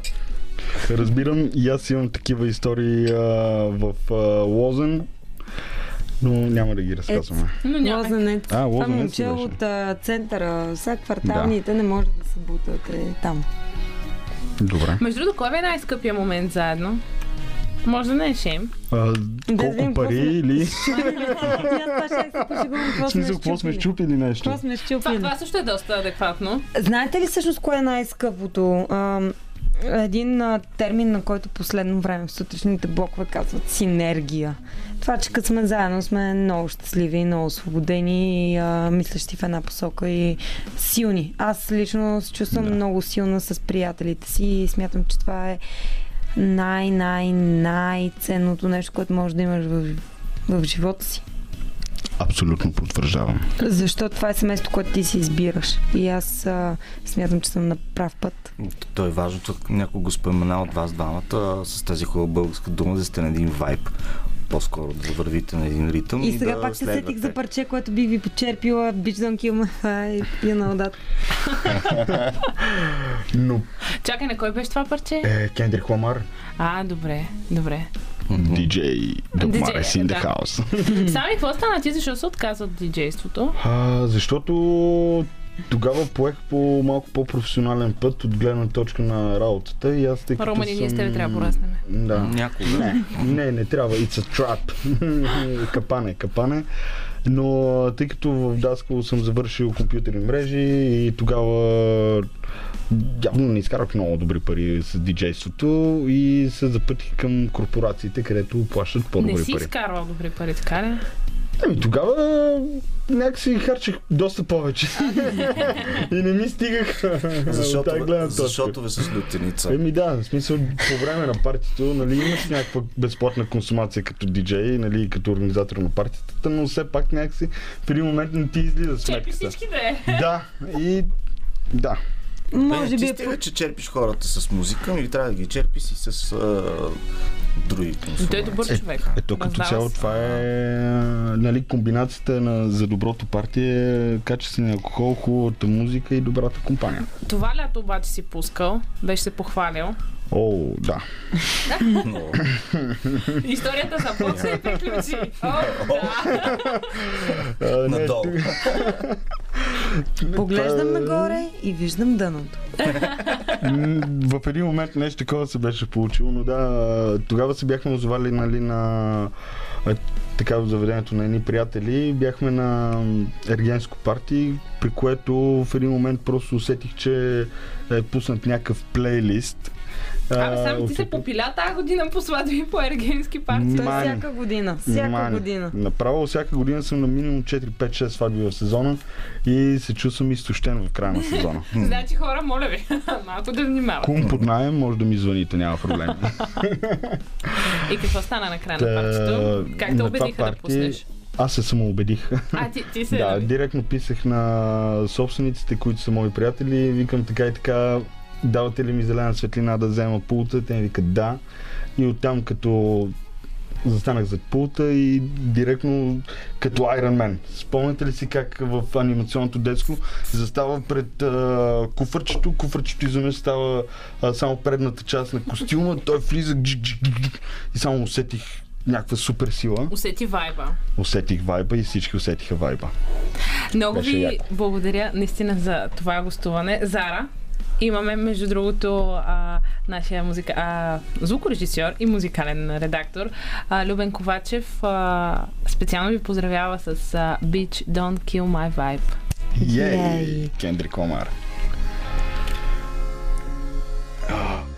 разбирам и аз имам такива истории а, в а, Лозен, но няма да ги разказваме. Лозенец. А, Това Лозенец момче от а, центъра, са кварталните, не може да се бутате там. Добре. Между другото, кой е най-скъпия момент заедно? Може да не е шем. А, видим колко пари сме- или... Това В смисъл, какво сме щупили. нещо? Какво сме Това, щупили? това също е доста адекватно. Знаете ли всъщност кое е най-скъпото? Ам, един а, термин, на който последно време в сутрешните блокове казват синергия. Това, че като сме заедно, сме много щастливи, много освободени и а, мислещи в една посока и силни. Аз лично се чувствам Да. много силна с приятелите си и смятам, че това е най-най-най-ценното нещо, което може да имаш в, в живота си. Абсолютно потвърждавам. Защото това е семейство, което ти си избираш. И аз а, смятам, че съм на прав път. То е важното, някой го спомена от вас двамата с тази хубава българска дума, да сте на един вайб. По-скоро да вървите на един ритъм. И сега да пак се сетих за парче, което би ви почерпила Bitch Don't Kill Me High, you know that. Но Чакай, на кой беше това парче? е, Кендрик Ламар, А, добре, добре. DJ Догмар is in the house. Сами, какво стана ти, защо се отказа от диджейството? А, защото тогава поех по малко по-професионален път от гледна точка на работата и аз тъй като Романи, ние с съм- тебе трябва да пораснем. Да. Някога. Не, не, не трябва. It's a trap. капане, капане. Но тъй като в Даскал съм завършил компютърни мрежи и тогава явно не изкарах много добри пари с диджейството и се запътих към корпорациите, където плащат Не по-добри си пари. изкарвал добри пари, така ли? Ами тогава някакси харчих доста повече. и не ми стигах от Защото, гледна точка. защото ви с лютеница. Еми да, в смисъл по време на партито, нали, имаш някаква безплатна консумация като диджей, нали, като организатор на партията, но все пак някакси в един момент не ти излиза сметката. всички да е. Да, и да. Може Бе, би ти е стига, че черпиш хората с музика, или трябва да ги черпиш и с а, други Той е добър човек. Ето като Раздава цяло се. това е нали, комбинацията на, за доброто партие, качествения алкохол, хубавата музика и добрата компания. Това лято обаче си пускал, беше се похвалил. О, да. Историята започна и приключи. О, да. Надолу. Поглеждам нагоре и виждам дъното. В един момент нещо такова се беше получило, но да, тогава се бяхме озовали нали, на така в заведението на едни приятели. Бяхме на ергенско парти, при което в един момент просто усетих, че е пуснат някакъв плейлист. Абе, А, само ти се попиля тази година по сватби и по ергенски парти. Той Мани. всяка година. Всяка Мани. година. Направо всяка година съм на минимум 4-5-6 сватби в сезона и се чувствам изтощен в края на сезона. Значи хора, моля ви, малко да внимавате. Кум под найем, може да ми звъните, няма проблем. И какво стана на края на партито? Как те убедиха да пуснеш? Аз се самоубедих. А, ти, ти се... Да, директно писах на собствениците, които са мои приятели. Викам така и така, давате ли ми зелена светлина да взема пулта? Те ми викат да. И оттам като застанах зад пулта и директно като Iron Man. Спомняте ли си как в анимационното детско застава пред а, куфърчето, куфърчето изведнъж става а, само предната част на костюма, той влиза и само усетих някаква супер сила. Усети вайба. Усетих вайба и всички усетиха вайба. Много Беше ви яко. благодаря наистина за това гостуване. Зара, Имаме, между другото, а, нашия музика... а, звукорежисьор и музикален редактор а, Любен Ковачев. А, специално ви поздравява с а, Beach Don't Kill My Vibe. Йей! Кендрик Омар. Oh.